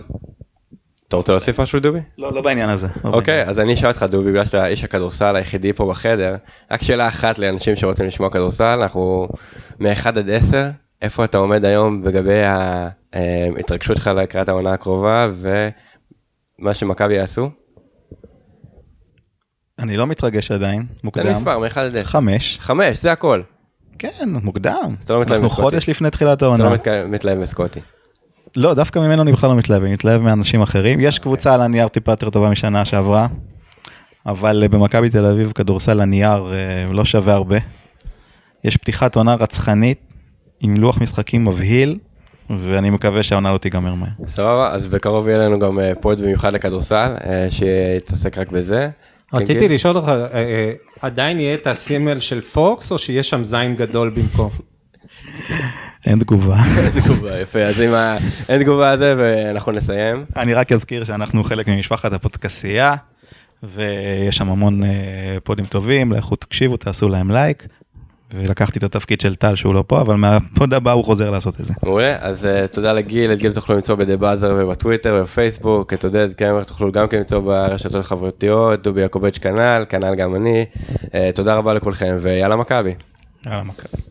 אתה רוצה להוסיף משהו דובי? לא, לא בעניין הזה. לא אוקיי, אז אני אשאל אותך דובי, בגלל שאתה איש הכדורסל היחידי פה בחדר, רק שאלה אחת לאנשים שרוצים לשמוע כדורסל, אנחנו מ-1 עד 10, איפה אתה עומד היום לגבי ההתרגשות שלך לקראת העונה הקרובה, מה שמכבי יעשו? אני לא מתרגש עדיין, תן מוקדם. מספר, מאחד עד עשר. חמש. חמש, זה הכל. כן, מוקדם. אתה לא מתלהב אנחנו מסקוטי. חודש לפני תחילת אתה לא העונה. מתלהב מסקוטי. לא, דווקא ממנו אני בכלל לא מתלהב, אני מתלהב מאנשים אחרים. יש קבוצה על הנייר טיפה יותר טובה משנה שעברה, אבל אה, במכבי תל אביב כדורסל הנייר אה, לא שווה הרבה. יש פתיחת עונה רצחנית עם לוח משחקים מבהיל, ואני מקווה שהעונה לא תיגמר מהר. סבבה, אז בקרוב יהיה לנו גם אה, פוד במיוחד לכדורסל, שיתעסק רק בזה. רציתי כן, כן. לשאול אותך, אה, אה, עדיין יהיה את הסימל של פוקס, או שיש שם זין גדול במקום? אין תגובה. *laughs* אין תגובה, יפה, אז אם ה- אין תגובה על זה ואנחנו נסיים. אני רק אזכיר שאנחנו חלק ממשפחת הפודקסייה, ויש שם המון אה, פודים טובים, לכו תקשיבו, תעשו להם לייק. ולקחתי את התפקיד של טל שהוא לא פה, אבל מהפוד הבא הוא חוזר לעשות את זה. מעולה, אז uh, תודה לגיל, את גיל תוכלו למצוא ב The Buzzer ובטוויטר ובפייסבוק, את עודד קמר תוכלו גם כן למצוא ברשתות החברתיות, דובי יעקובץ' כנ"ל, כנ"ל גם אני. Uh, תודה רבה לכולכם ויאללה מכבי. יאללה מכבי.